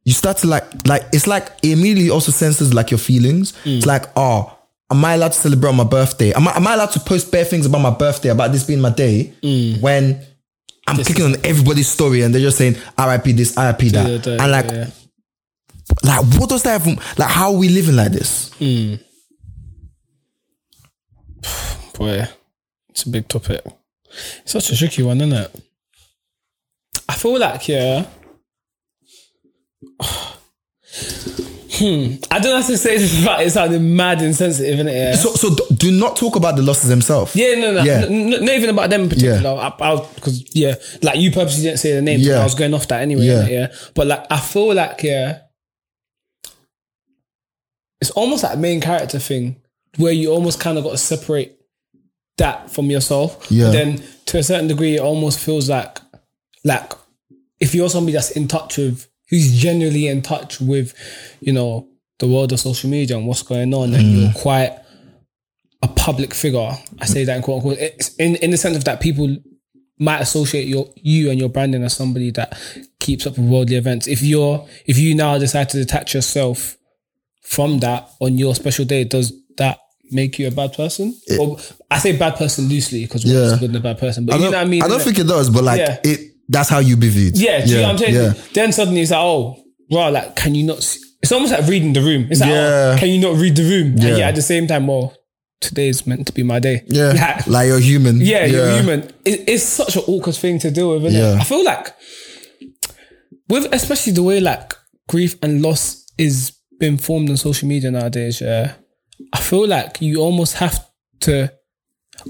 you start to like like it's like it immediately also senses like your feelings. It's like, oh, am I allowed to celebrate my birthday? Am I am I allowed to post bare things about my birthday, about this being my day when I'm clicking on everybody's story and they're just saying RIP this, RIP that. Yeah, and like yeah. like what does that even like how are we living like this? Hmm. Boy, it's a big topic. It's such a tricky one, isn't it? I feel like, yeah. Hmm. I don't have to say this without it sounding mad insensitive, innit? Yeah. So so do not talk about the losses themselves. Yeah, no, no, Yeah. n- n- not even about them in particular. Yeah. I, because yeah, like you purposely didn't say the name. Yeah. I was going off that anyway. Yeah. Yeah, yeah. But like, I feel like yeah, it's almost like a main character thing where you almost kind of got to separate that from yourself. Yeah. But then to a certain degree, it almost feels like like if you're somebody that's in touch with who's genuinely in touch with, you know, the world of social media and what's going on, and you're mm. quite a public figure. I say that in quote unquote. It's in in the sense of that people might associate your you and your branding as somebody that keeps up with worldly events. If you're if you now decide to detach yourself from that on your special day, does that make you a bad person? or I say bad person loosely because we're Yeah. yeah. good and a bad person. But I you know what I mean? I don't think it does, but like Yeah. it. That's how you be viewed. Yeah, do you know I'm saying? Yeah. Then suddenly it's like, oh, wow, like, can you not? See? It's almost like reading the room. It's like, oh, Yeah. oh, can you not read the room? Yeah. And yet at the same time, well, today is meant to be my day. Yeah. Like, Like you're human. yeah, you're human. It, it's such an awkward thing to deal with, isn't Yeah. it? I feel like with especially the way like grief and loss is being formed on social media nowadays, yeah. I feel like you almost have to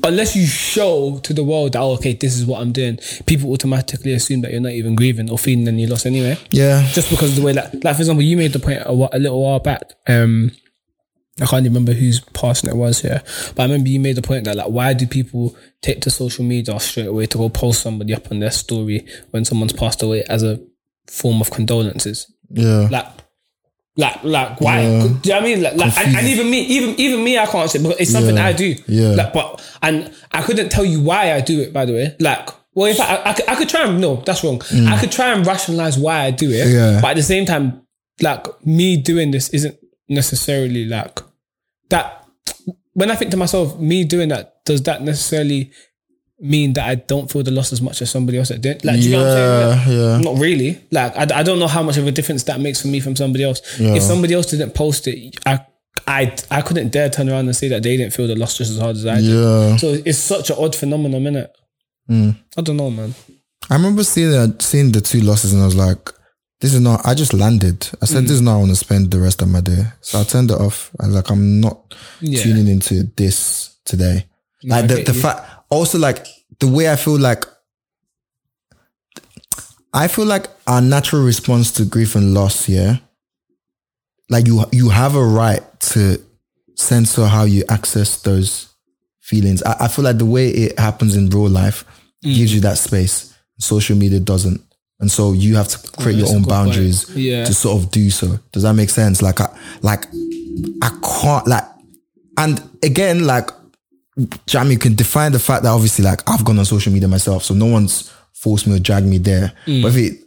unless you show to the world that oh, okay, this is what I'm doing, people automatically assume that you're not even grieving or feeling any loss anyway. Yeah. Just because of the way that like for example, you made the point a, a little while back, um I can't remember whose passing it was here, but I remember you made the point that like, why do people take to social media straight away to go post somebody up on their story when someone's passed away as a form of condolences? Yeah. Like, like, like, why? Do you know what I mean? Like, like and, and even me, even even me, I can't say because it's something Yeah. I do. Yeah. Like, but and I couldn't tell you why I do it. By the way, like. Well, in fact, I, I, could, I could try and no, that's wrong. I could try and rationalize why I do it, Mm. Yeah. but at the same time, like me doing this isn't necessarily like that. When I think to myself, me doing that, does that necessarily mean that I don't feel the loss as much as somebody else that did? Like, do you know what I'm saying? Like, Yeah. Yeah. not really. Like, I, I don't know how much of a difference that makes for me from somebody else. If somebody else didn't post it, I, I, I couldn't dare turn around and say that they didn't feel the loss just as hard as I did. Yeah. So it's such an odd phenomenon, isn't innit? Hmm. I don't know, man. I remember seeing that, seeing the two losses, and I was like, "This is not." I just landed. I said, hmm. "This is not. I want to spend the rest of my day." So I turned it off. I was like, "I'm not Yeah. tuning into this today." Like the the fact, also like the way I feel like. I feel like our natural response to grief and loss, yeah, like you you have a right to censor how you access those feelings. I, I feel like the way it happens in real life Mm. gives you that space. Social media doesn't. And so you have to create your own boundaries Yeah. to sort of do so. Does that make sense? Like I like I can't like and again, like Jamie can define the fact that obviously like I've gone on social media myself, so no one's forced me or dragged me there. Mm. But if it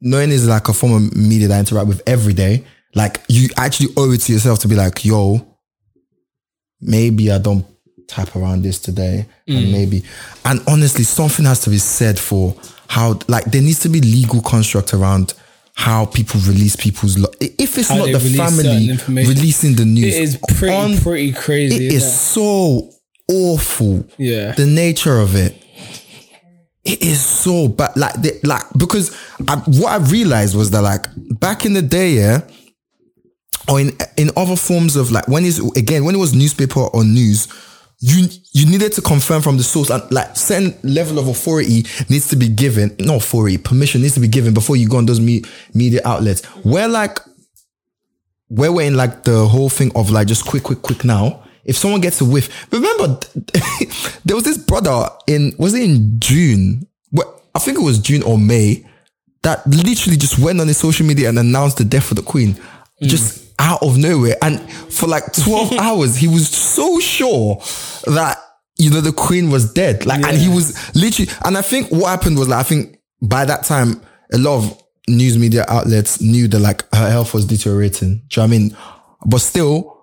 knowing is like a form of media that I interact with every day, like you actually owe it to yourself to be like, yo, maybe I don't tap around this today. Mm. And maybe and honestly, something has to be said for how like there needs to be legal construct around how people release people's lo- if it's How not the family releasing the news. It is pretty, on- pretty crazy. it is so awful. Yeah. The nature of it. It is so bad. Like, the, like because I, what I realized was that like back in the day, yeah, or in in other forms of like when is again when it was newspaper or news, you you needed to confirm from the source and like certain level of authority needs to be given. Not authority, permission needs to be given before you go on those me, media outlets. Where like where we're in like the whole thing of like just quick, quick, quick now. If someone gets a whiff, remember there was this brother in was it in June? What I think it was June or May that literally just went on his social media and announced the death of the queen, just out of nowhere. And for like twelve hours, he was so sure that you know the queen was dead. Like, and he was literally. And I think what happened was like I think by that time a lot of news media outlets knew that like her health was deteriorating. Do you know what I mean? But still,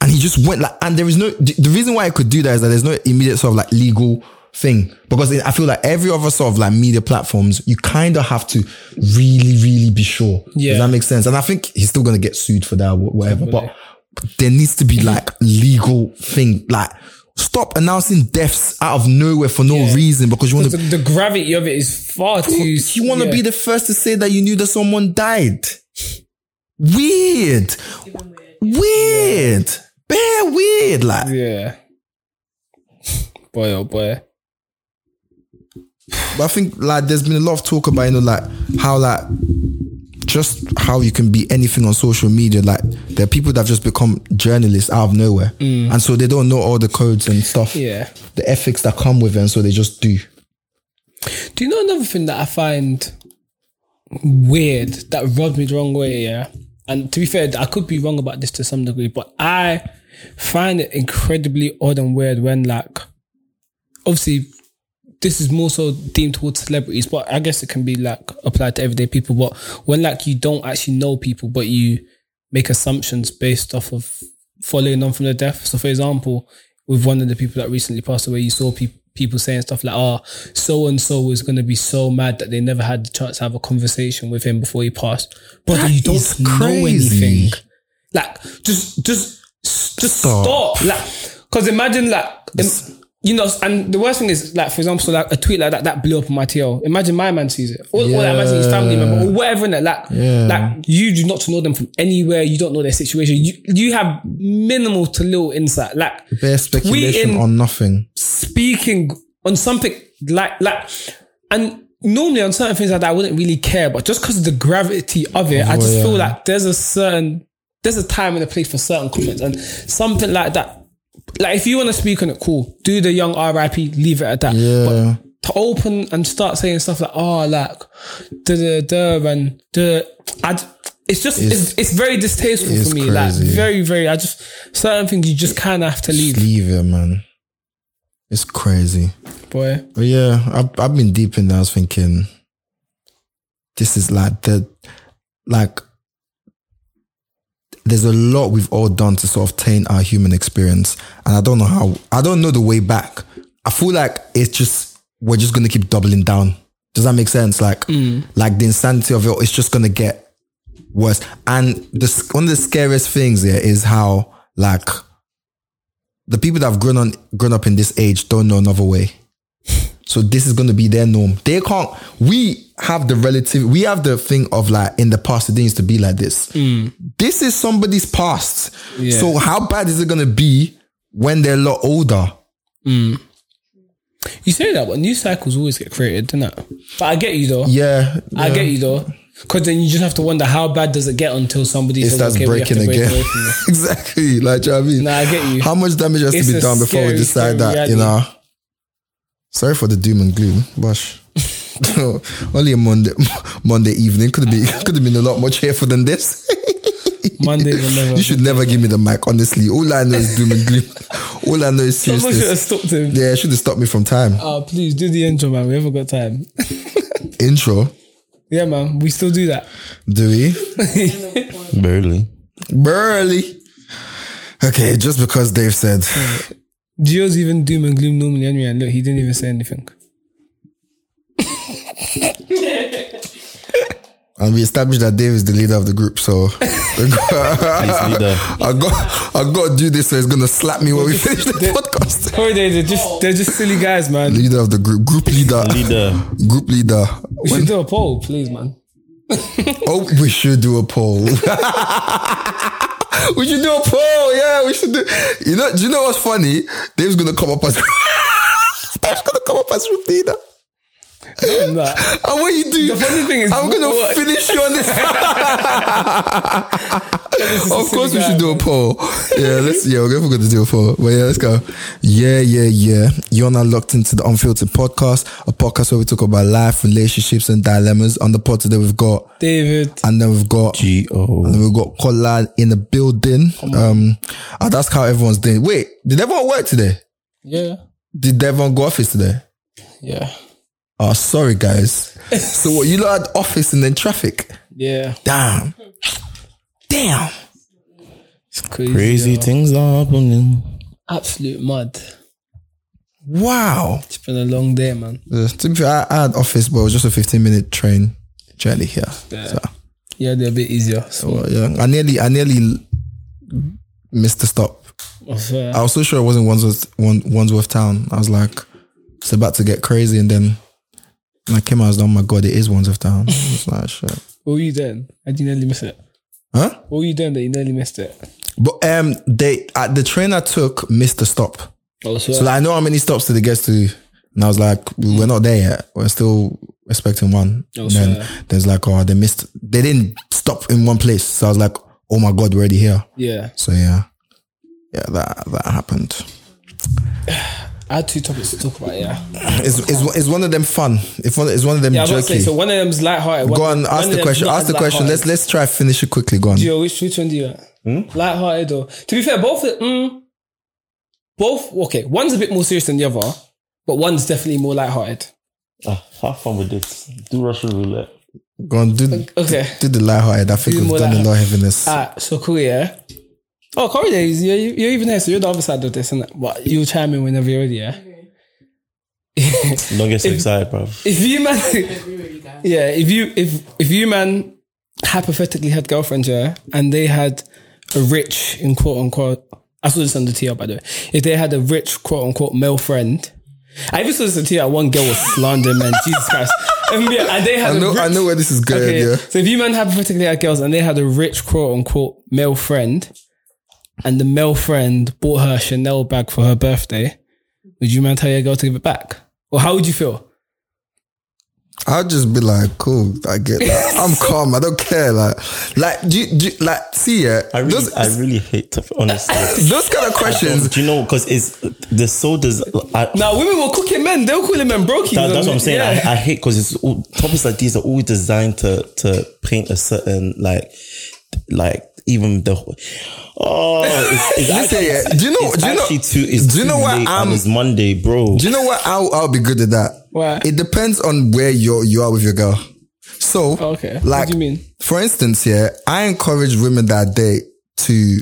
and he just went like, and there is no, the the reason why I could do that is that there's no immediate sort of like legal thing because I feel like every other sort of like media platforms, you kind of have to really, really be sure. Yeah. Does that make sense? And I think he's still going to get sued for that, wh- whatever, but there needs to be like legal thing, like stop announcing deaths out of nowhere for no reason because you want The, to, the gravity of it is far too. you want to yeah. be the first to say that you knew that someone died. Weird. Even weird. Weird. Bare weird. Like, Yeah. Boy, oh boy. but I think like there's been a lot of talk about, you know, like how like just how you can be anything on social media. Like there are people that have just become journalists out of nowhere, and so they don't know all the codes and stuff. Mm. Yeah. the ethics that come with it, and so they just do. Do you know another thing that I find weird that rubs me the wrong way? Yeah. And to be fair, I could be wrong about this to some degree, but I find it incredibly odd and weird when, like, obviously, this is more so deemed towards celebrities, but I guess it can be like applied to everyday people. But when, like, you don't actually know people, but you make assumptions based off of following on from the death. So, for example, with one of the people that recently passed away, you saw people people saying stuff like, ah, "Oh, so and so was going to be so mad that they never had the chance to have a conversation with him before he passed." but That you don't know anything. Like, just, just, just Stop. stop. Like, because imagine like. im- you know, and the worst thing is, like, for example, so like a tweet like that that blew up on my TL. Imagine my man sees it, or, or like, imagine his family member, or whatever. In it, like, Yeah. like you do not know them from anywhere. You don't know their situation. You you have minimal to little insight. Like, Bare speculation tweeting- on nothing. speaking on something like like and normally on certain things like that I wouldn't really care but just because of the gravity of it I oh, just yeah. feel like there's a certain there's a time and a place for certain comments and something like that like if you want to speak on it cool do the young RIP leave it at that Yeah. to open and start saying stuff like oh like da da da and da I it's just it's, it's, very distasteful it's for me like very very I just certain things you just kind of have to leave Just leave it, man. It's crazy. boy But yeah, I've, I've been deep in there. I was thinking, this is like the, like, there's a lot we've all done to sort of taint our human experience. And I don't know how, I don't know the way back. I feel like it's just, we're just going to keep doubling down. Does that make sense? Like, mm. like the insanity of it, it's just going to get worse. And the, one of the scariest things here is how, like, the people that have grown on grown up in this age don't know another way. So this is going to be their norm. They can't. We have the relative. We have the thing of like in the past it didn't used to be like this. Mm. This is somebody's past. So how bad is it going to be when they're a lot older? Mm. You say that, but new cycles always get created, don't it? But I get you though. Yeah, I get you though. Because then you just have to wonder how bad does it get until somebody it says, starts okay, we have to breaking break again. away from this. exactly. Like, do you know what I mean? Nah, I get you. How much damage has It's to be a done before we decide scary that? You know. Sorry for the doom and gloom, Bosh. Only a Monday Monday evening could have been could have been a lot more cheerful than this. Monday will never. You should never give me the mic, honestly. All I know is doom and gloom. All I know is Someone should have stopped him. Yeah, it should have stopped me from time. Oh, please do the intro, man. We haven't got time. Intro, yeah, man. We still do that. do we? Barely. Burly. Okay, just because Dave said Gio's even doom and gloom normally anyway. And look, he didn't even say anything. and we established that Dave is the leader of the group, so I got I got to do this, so he's gonna slap me when we finish the podcast. Sorry, they, they're just they're just silly guys, man. Leader of the group, group leader, Leader. group leader. We should do a poll, please, man. Oh, we should do a poll. we should do a poll. Yeah, we should do. You know, do you know what's funny? Dave's gonna come up as Dave's gonna come up as group leader. Nah. And what you do? The funny thing is, I'm gonna what- finish you on this. This is a of course, we should do a poll. Yeah, let's. Yeah, we're going to do a poll. But yeah, let's go. Yeah, yeah, yeah. You're now locked into the Unfiltered podcast, a podcast where we talk about life, relationships, and dilemmas. On the pod today, we've got, David. and then we've got. G O. And we've got Kola in the building. Um, I'd ask how everyone's doing. Wait, did everyone work today? Yeah. Did everyone go office today? Yeah. Oh, sorry guys. so what, you lot had office and then traffic? Yeah. Damn. Damn. It's crazy. Crazy yo. things are happening. Absolute mud. Wow. It's been a long day, man. Uh, to be fair, I, I had office, but it was just a 15 minute train journey here. Yeah. So, Yeah, they're a bit easier. So, well, yeah. I nearly, I nearly missed the stop. uh, I was so sure it wasn't Wandsworth, Wan- Wandsworth Town. I was like, it's about to get crazy. And then when I came out, I was like, oh my God, it is Wandsworth Town. I was like, shit. what were you doing? I did you nearly miss it? Huh? What were you doing that you nearly missed it? But um, they uh, the train I took missed the stop. Oh, so, So like, I know how many stops did it get to And I was like, we're not there yet. We're still expecting one. Oh, and then there's like, oh, they missed. They didn't stop in one place. So I was like, oh my god, we're already here. Yeah. So yeah, yeah, that that happened. I had two topics to talk about, yeah. It's it's, it's one of them fun. If one it's one of them Yeah, I was jerky. say, so one of them's lighthearted. Go on, ask the question. Ask the question. Let's let's try finish it quickly. Go on. Gio, which, which one do you want? Hmm? Lighthearted or to be fair, both mm, both okay. One's a bit more serious than the other, but one's definitely more lighthearted. Ah, have fun with this. Do Russian roulette. Go on. Do Okay. do the lighthearted. I think Do we've done a lot of heaviness. Alright, so cool, yeah. Oh, Corey days, you're, you're even here, so you're the other side of this, and but you'll chime in whenever you're ready, yeah. Don't get so excited, bro. If you man, I agree with you guys. yeah, if you if if you man hypothetically had girlfriends, yeah, and they had a rich in quote unquote, I saw this on the TR by the way. If they had a rich quote unquote male friend, I even saw this on the TR. One girl was slandering man, Jesus Christ, and, yeah, and they had I a know rich, I know where this is going. Okay, Yeah. so if you man hypothetically had girls and they had a rich quote unquote male friend, and the male friend bought her a Chanel bag for her birthday, would you man tell your girl to give it back, or how would you feel? I'll just be like, cool. I get. That. I'm calm. I don't care. Like, like, do you, do you- like, see, yeah. I really, those, I really hate to honestly. those kind of questions. Do you know? Because it's the sodas. I, Now women were cooking men; they were calling men brokey. That, that's what I'm saying. Yeah. I, I hate because it's all, topics like these are always designed to to paint a certain like like even the oh it's, it's Listen, actually, yeah, do you know- it's do you know- too it's do you know what I'm- and it's Monday, bro. Do you know what? I'll, I'll be good at that. Why? It depends on where you you are with your girl. So, oh, Okay. What like, do you mean? for instance, yeah, I encourage women that day to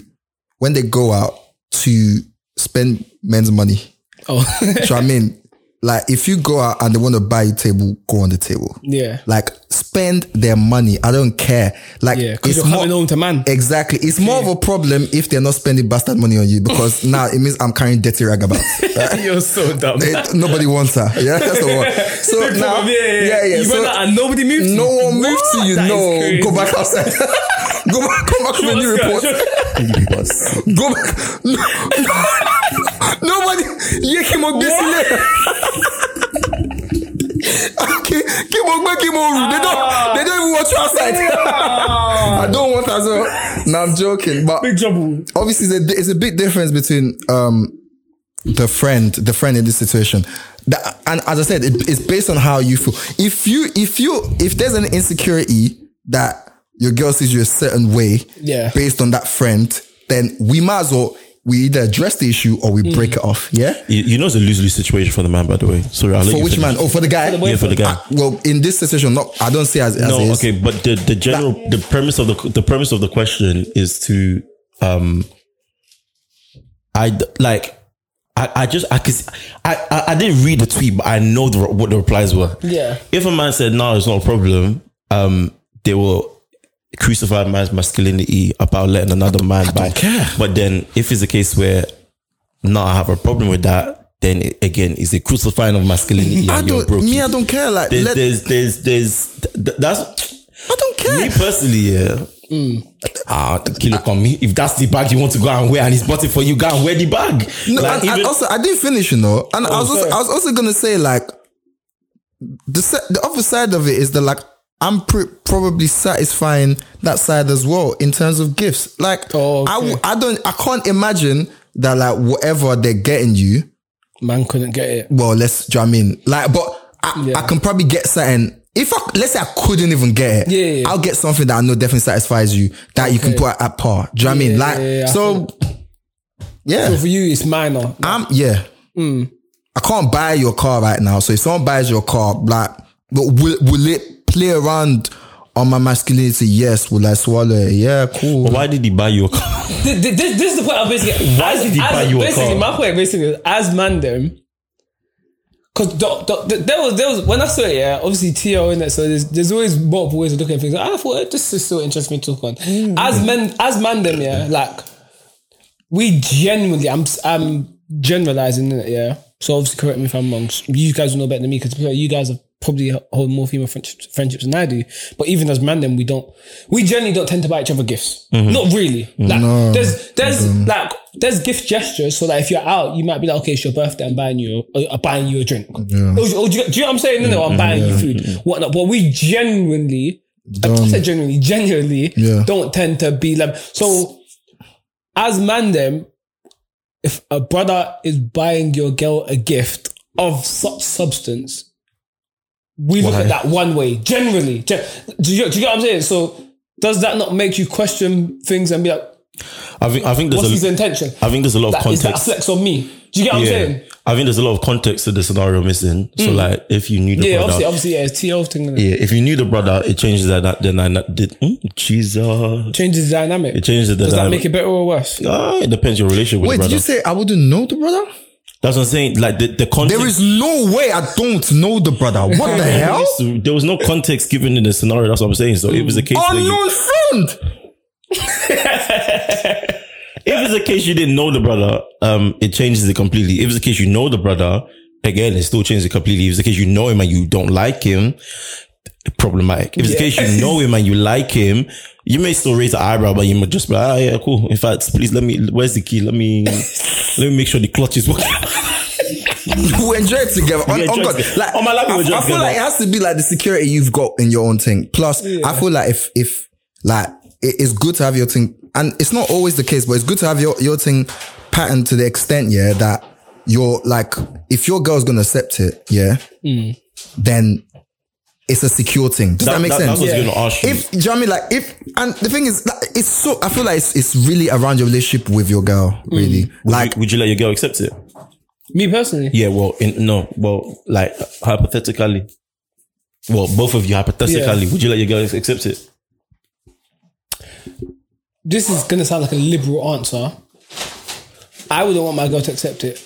when they go out to spend men's money. Oh, So I mean, like, if you go out and they want to buy a table, go on the table. yeah, Like, spend their money. I don't care. Like, yeah. It's you're more home to man. exactly. It's more of a problem if they're not spending bastard money on you because now it means I'm carrying dirty rag about. You're so dumb. It- nobody wants her. Yeah, that's the one. So now, problem, yeah, yeah, yeah. You so went out and nobody moved. no one moved to you. That No, go back outside. Go back. Come back with a new report. Go back. No, no, nobody. Yeah, came on this Okay, keep on keep on. They don't. They don't even want you outside. I don't want as well. No, I'm joking. But Big trouble. obviously there's a, it's a big difference between um the friend the friend in this situation that, and as i said it, it's based on how you feel if you if you if there's an insecurity that your girl sees you a certain way Yeah. based on that friend then we might as well we either address the issue or we Mm. break it off yeah You, you know it's a lose lose situation for the man, by the way. Sorry, I'll for which finish. man oh for the guy Yeah, for the guy. Ah, well in this situation not i don't see as, as no, it is. okay, but the the general the premise of the the premise of the question is to um, I d- like. I, I just I, could, I I I didn't read the tweet, but I know the, what the replies were. Yeah. If a man said no, it's not a problem, um, they will crucify man's masculinity about letting another man buy. care. But then, if it's a case where no, I have a problem with that, then it, again, is a crucifying of masculinity i and don't me i don't care like there's, there's, there's, there's, th- that's i don't care me personally. Yeah. Ah, the kilo come me. If that's the bag you want to go and wear, and he's bought it for you, go and wear the bag. No, Like, and, and also I didn't finish, you know. And I was also. I was also gonna say like the the other side of it is that like I'm pr- probably satisfying that side as well in terms of gifts. Like Oh, I okay. w- I don't I can't imagine that like whatever they're getting you. Man couldn't get it. Well, let's. Do you know what I mean? Like, but I, Yeah. I can probably get something. If I let's say I couldn't even get it, Yeah, yeah. I'll get something that I know definitely satisfies you that you can put at, par. Do you know what I mean? Like, I so yeah. So for you, it's minor. I'm yeah. Hmm. I can't buy your car right now. So if someone buys your car, like, but will will it play around on my masculinity? Yes. Will I swallow it? Yeah. Cool. But why did he buy you a car? This, this, this is the point I'm basically. Why as, did he as- buy you a basically, car? My point basically is as man them. Cause the, the, the, there was there was when I saw it, yeah, obviously TO in it, so there's there's always multiple ways of looking at things. I thought this is so interesting to talk on. As men, as man them, yeah, like we genuinely, I'm I'm generalizing it, yeah. So obviously, correct me if I'm wrong. You guys know better than me because you guys have probably hold more female friendships, friendships than I do. But even as man, then we don't, we generally don't tend to buy each other gifts. Mm-hmm. Not really. Mm-hmm. Like, No. there's, there's mm-hmm. like, there's gift gestures. So that if you're out, you might be like, okay, it's your birthday, I'm buying you, uh, I'm buying you a drink. Or, or oh, oh, do, you, do you know what I'm saying? No, no, I'm buying you food. Whatnot. But we genuinely, I Don't. said genuinely, genuinely Yeah. don't tend to be like, so as man, them, if a brother is buying your girl a gift of such substance, we look at that one way. Generally, Gen- do you, do you get what I'm saying? So does that not make you question things and be like, I think I think there's what's a his intention? I think there's a lot of That, is that a context. flex on me? Do you get what I'm saying? I think there's a lot of context to the scenario missing. So like, if you knew the Mm. Yeah, brother, obviously, obviously, yeah, it's TL thing. innit? yeah, if you knew the brother, it changes that. that then I did. Mm, Jesus, Changes the dynamic. it changes the Does that dynamic. make it better or worse? Ah, it depends your relationship with Wait, the did you say I wouldn't know the brother? That's what I'm saying. Like the, the context. There is no way I don't know the brother. What the hell? There was no context given in the scenario. That's what I'm saying. So it was a case where you, Unknown friend. if it's a case you didn't know the brother, um, it changes it completely. If it's a case you know the brother, again, it still changes it completely. If it's a case you know him and you don't like him, problematic. If it's a case you know him and you like him, you may still raise an eyebrow, but you might just be like, ah, yeah, cool. In fact, please let me, where's the key? Let me, let me make sure the clutch is working. we enjoy it together. On, on God. together. Like, On my life, I, enjoy I feel like it has to be like the security you've got in your own thing. Plus, I feel like if if like it- it's good to have your thing, and it's not always the case, but it's good to have your your thing patterned to the extent, yeah, that you're like, if your girl's gonna accept it, yeah, then it's a secure thing. Does that, make that, sense? That's what Yeah. going to ask you. if do you know what I mean? Like if and the thing is, it's so I feel like it's, it's really around your relationship with your girl, mm. really. would, Like you, would you let your girl accept it? Me personally, Yeah, well, in, no, well, like hypothetically, well, both of you hypothetically, would you let your girl accept it? this is gonna sound like a liberal answer. I wouldn't want my girl to accept it,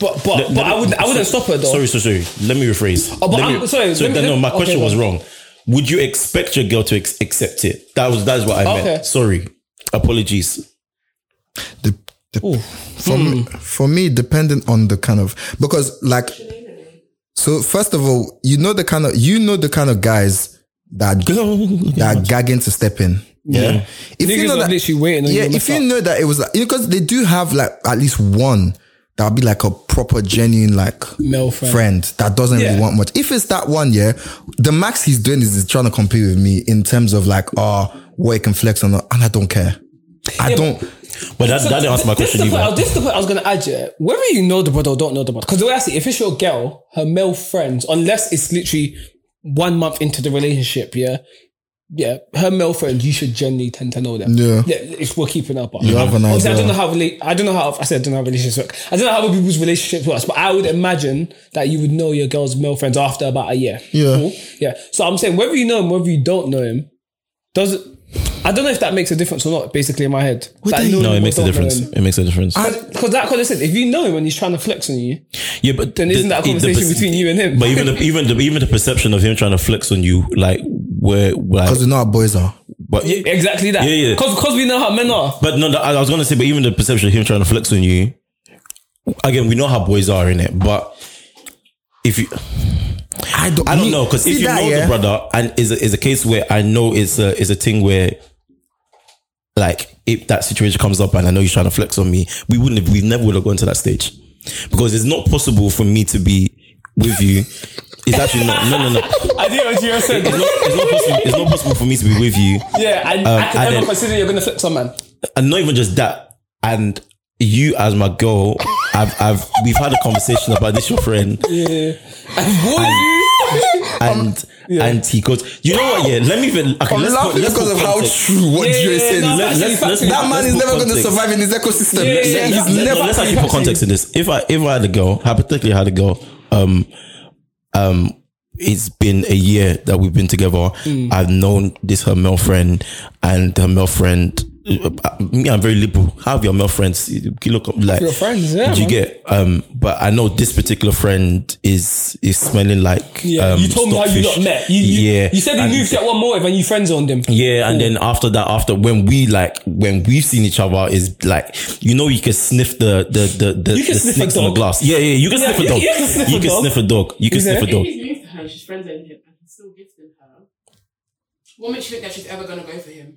but but but I wouldn't I wouldn't stop her though. Sorry, sorry, sorry. Let me rephrase. Oh, but Let me- I'm- sorry, So, let me- no, my question go was on. wrong. Would you expect your girl to ex- accept it? That was that's what I Okay. meant. Sorry, apologies. the, the for me, hmm. for me, depending on the kind of because like so first of all, you know the kind of you know the kind of guys that that are gagging to step in. Yeah. If Niggas you know that literally waiting yeah, you to if you up. know that it was like because they do have like at least one that'll be like a proper genuine like Male friend. friend that doesn't Yeah. really want much. If it's that one, yeah, the max he's doing is he's trying to compete with me in terms of like, oh, what he can flex on, and I don't care. I don't. But that, that didn't answer my question the point, this is the point I was going to add, yeah. Whether you know the brother or don't know the brother, because the way I see it, if it's your girl, her male friends, unless it's literally one month into the relationship, yeah, yeah, her male friends, you should generally tend to know them. Yeah. if we're keeping up. You have an Obviously, I don't know how rela- I don't know how I said I don't know how relationships work. I don't know how people's relationships work, but I would imagine that you would know your girl's male friends after about a year. Yeah. Cool? yeah. So I'm saying whether you know him, whether you don't know him, does it? I don't know if that makes a difference or not. Basically, in my head, That do you- knowing No, it makes a difference. It makes a difference. Because that, because listen, if you know him and he's trying to flex on you, yeah, but then isn't that a the- the conversation perce- between you and him? But even the, even the, even the perception of him trying to flex on you, like where, like, Because we know how boys are. but Yeah, exactly that. Yeah, yeah. Because cause we know how men are. But no, I was gonna say, but even the perception of him trying to flex on you, again, we know how boys are in it. But if you, I don't. I don't know, because see if you that, know yeah? the brother, and is a, is a case where I know it's a is a thing where, like, if that situation comes up and I know he's trying to flex on me, we wouldn't have, we never would have gone to that stage, because it's not possible for me to be with you. It's actually not. No, no, no. I did what you said. It's not, it's not possible. It's not possible for me to be with you. yeah, I, I can Um, never then- consider you're gonna flip on man. and not even just that. And you, as my girl, I've, I've, we've had a conversation about this. Your friend, Yeah. Would you? and and he goes, you know what? Yeah, let me even. Okay, I'm let's laughing put, let's because put of how context. true what Yeah, you're yeah, saying. no, is. factually, let's- let's- that man is never going to survive in his ecosystem. Yeah, Yeah, yeah, he's no, No, never. let's actually put context in this. If I if I had a girl, hypothetically I had a girl, um, um, it's been a year that we've been together. Hmm. I've known this her male friend, and her male friend. Me, I'm very liberal. Have your male friends. You look like Your friends, yeah, Do you man. get? Um, but I know this particular friend is is smelling like. Yeah, um, you told me how you stockfish. lot met. You, you, yeah, you said you and- moved to get one more and you friends on them. yeah, and then after that, after when we like when we've seen each other, is like you know you can sniff the the the the, You can the sniff a snakes on the dog. glass. Yeah, yeah, you can Yeah, sniff a dog. you can sniff a You can dog. sniff a dog. You can Yeah. sniff a dog. He's moved to her her and she's friends with him and he's still gifting her, what makes you think that she's ever gonna go for him?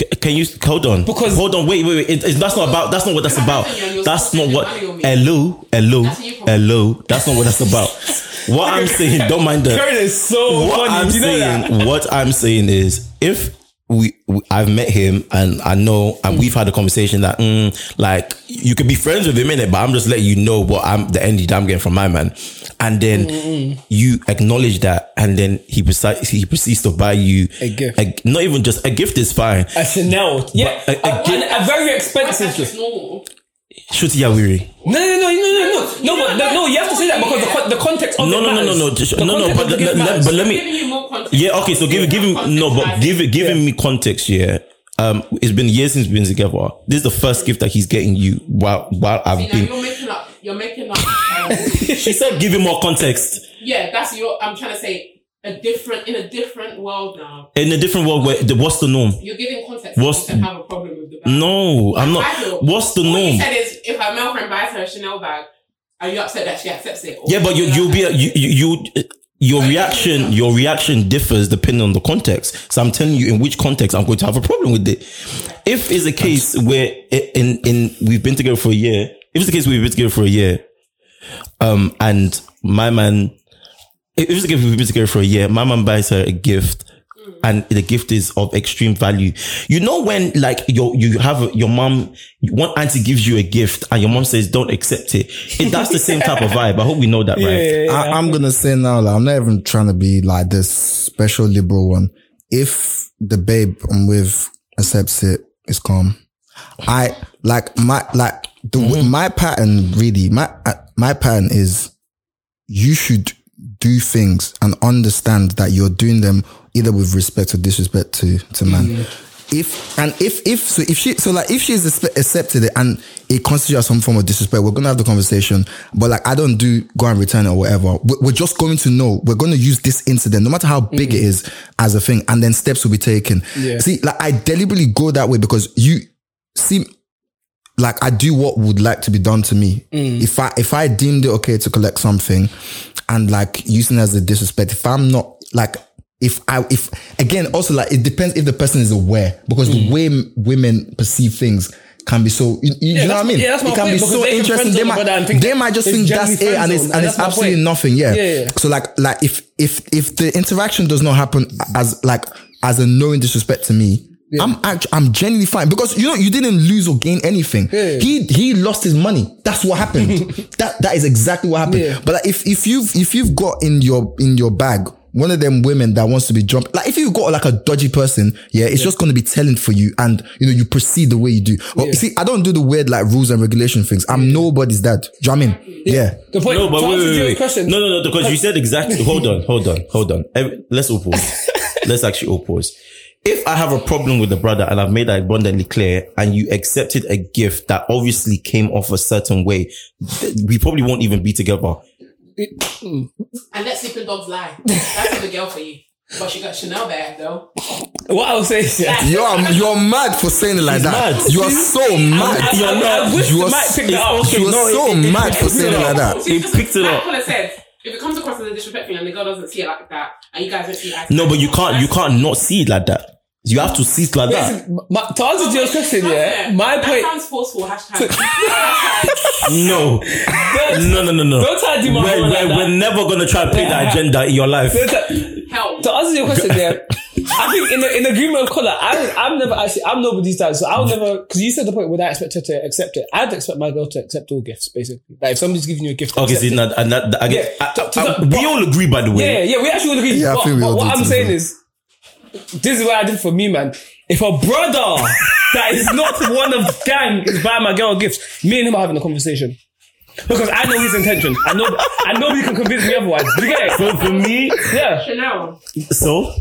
C- Can you hold on? Because- hold on, wait, wait, wait. It, it's, that's not about. That's not what that's about. That's not what. Hello, hello, That's what you call- hello. That's not what that's about. What I'm saying, don't mind the. Karen is so what funny. I'm Do you know that? saying, what I'm saying is, if we, we, I've met him and I know, and we've had a conversation that, mm, like, you could be friends with him in it, but I'm just letting you know what I'm the energy that I'm getting from my man, and then Mm, you acknowledge that, and then he proceeds he proceeds to buy you A gift. not even just a gift is fine. A Chanel. Yeah. a- A, a a, gift- a very expensive just gift. normal. No, Yawiri. no, no, no, no, no, no. No, but no, no, you have to say that because the, con- the context of No, no, no, no, no, just- no, no, but of the let- gift let- matters. but let me- giving you more context. Yeah, okay, so give give him no, but give it giving me context. Yeah, um, it's been years since we've been together. This is the first gift that he's getting you while while I've See, now been. you're making up. You're making up. Um, She said, "Give him more context." yeah, that's your. I'm trying to say a different in a different world now. In a different world, where the, what's the norm? You're giving context. What's- to have a problem with the bag. No, I'm not. What's the What you said is if her male friend buys her a Chanel bag, are you upset that she accepts it? Yeah, but you you'll be a, you you. you your reaction, your reaction differs depending on the context. So I'm telling you in which context I'm going to have a problem with it. If it's a case where in in we've been together for a year, if it's a case we've been together for a year, um, and my man, if it's the case we've been together for a year, my mom buys her a gift. And the gift is of extreme value. You know when like your you have a, your mom, one auntie gives you a gift and your mom says don't accept it. it that's the same type of vibe. I hope we know that, right? Yeah, yeah, yeah. I, I'm gonna say now, like, I'm not even trying to be like this special liberal one. If the babe I'm with accepts it, it's calm. I like my like the w my pattern really my uh, my pattern is you should do things and understand that you're doing them either with respect or disrespect to to man. If and if if so if she so like if she's accept- accepted it and it constitutes some form of disrespect, we're gonna have the conversation. But like I don't do go and return it or whatever. We're, just going to know we're going to use this incident, no matter how big it mm. is, as a thing, and then steps will be taken. Yeah. See, like I deliberately go that way because you see like I do what would like to be done to me. Mm. If I if I deemed it okay to collect something and like using it as a disrespect, if I'm not like if I if again also like it depends if the person is aware because the mm. way women perceive things can be so you, you know what I mean? yeah, that's my it can point, be so they can interesting. They might the brother and think they might just think that's it and it's and and it's absolutely point. nothing. Yeah. Yeah, yeah. So like like if if if the interaction does not happen as like as a knowing disrespect to me. I'm actually, I'm genuinely fine because you know you didn't lose or gain anything. Yeah. He he lost his money. That's what happened. that that is exactly what happened. Yeah. But like, if if you've if you've got in your in your bag one of them women that wants to be jumped, like if you've got like a dodgy person, yeah, it's just going to be telling for you, and you know you proceed the way you do. Oh, well, you see, I don't do the weird like rules and regulation things. I'm nobody's dad. Do you know what I mean? Yeah. The point. No, but to wait, wait, wait. question. No, no, no, because you said exactly. Hold on, hold on, hold on. Every- Let's all pause. Let's actually all pause. If I have a problem with the brother and I've made that abundantly clear and you accepted a gift that obviously came off a certain way, we probably won't even be together. And let sleeping dogs lie. That's the girl for you. But she got Chanel bag though. What I was saying is, yeah. You're you're mad for saying it like He's that. mad. You are so mad. I- I- I wish You are, mic s- up. You are No, so it- it- mad it for picked saying it it like that. See, He picked it up. Connor said, if it comes across as a disrespect thing and the girl doesn't see it like that, and you guys don't see it, No, but you can't, you can't not see it like that. You have to sit like that. Listen, my, to answer to your question, yeah, my that point. sounds forceful. Hashtag. Hashtag. No. No, no, no, no. Don't try to do my we're, like we're, that. we're never gonna try to play that agenda in your life. Help. To answer your question, yeah, I think in the, in agreement with Connor, I, I'm never actually, I'm nobody's dad, so I'll never, because you said the point, would I expect her to accept it? I'd expect my girl to accept all gifts, basically. Like if somebody's giving you a gift, Okay, accept see, it. now, and that, that- again, Yeah, I- to- to I- the- we all agree, by the way. Yeah, yeah, we actually would agree. Yeah, I but, think we but all what do I'm too, saying bro. is, this is what I did for me, man. If a brother that is not one of the gang is buying my girl gifts, me and him are having a conversation. Because I know his intention. I know, and nobody can convince me otherwise. Do you get it? So for me, Yeah. Chanel. so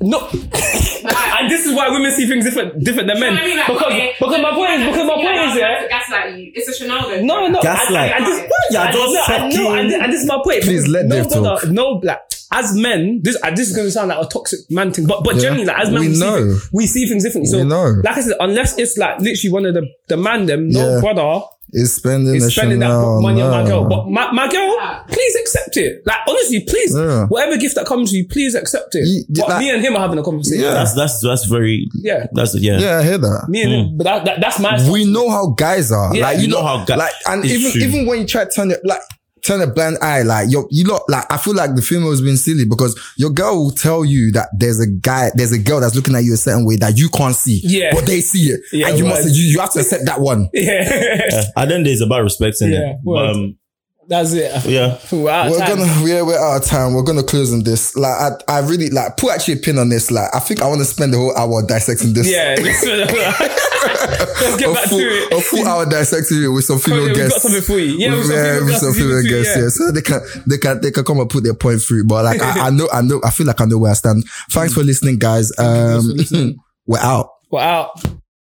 No. and this is why women see things different, different than men. I mean, like, because, okay, because my point is, because my point is, yeah. Gaslight you. It's a Chanel though. No, no. Gaslight. And, and, and this, You're and, just no, and, no, and, and this is my point. Please let no Dave brother, talk. No, like, as men, this, uh, this is going to sound like a toxic man thing, but, but Yeah. generally, like, as men, We we, see, we see things differently. So, We know. like I said, unless it's like literally one of the, the man them, no Yeah. brother Is spending is spending that Chanel, money on my girl. But my, my girl, please accept it. Like honestly, please, Yeah. whatever gift that comes to you, please accept it. You- but like- me and him are having a conversation. Yeah. That's that's that's very Yeah. That's yeah. Yeah, I hear that. Me and him, but that, that, that's my. we know how guys are. Yeah, like you, you know, know how guys. like and even true. even when you try to turn it like turn a blind eye, like you you lot like I feel like the female has been silly because your girl will tell you that there's a guy, there's a girl that's looking at you a certain way that you can't see. Yeah. But they see it. Yeah, and you word. must you, you have to accept that one. Yeah, Yeah. At the end, it's about respecting Yeah, it. But, um, that's it. yeah. We're out We're gonna we're, we're out of time. We're gonna close on this. Like I, I really like put actually a pin on this. Like I think I want to spend the whole hour dissecting this. Yeah, let's, let's get a back full, to it. a full hour dissecting it with some female guests. we've got guests. something for you. Yeah, we've got female with guests some female it guests. yeah. Yeah, so they can they can they can come and put their point through. But like I, I know I know I feel like I know where I stand. Thanks for listening, guys. Um, we're out. We're out.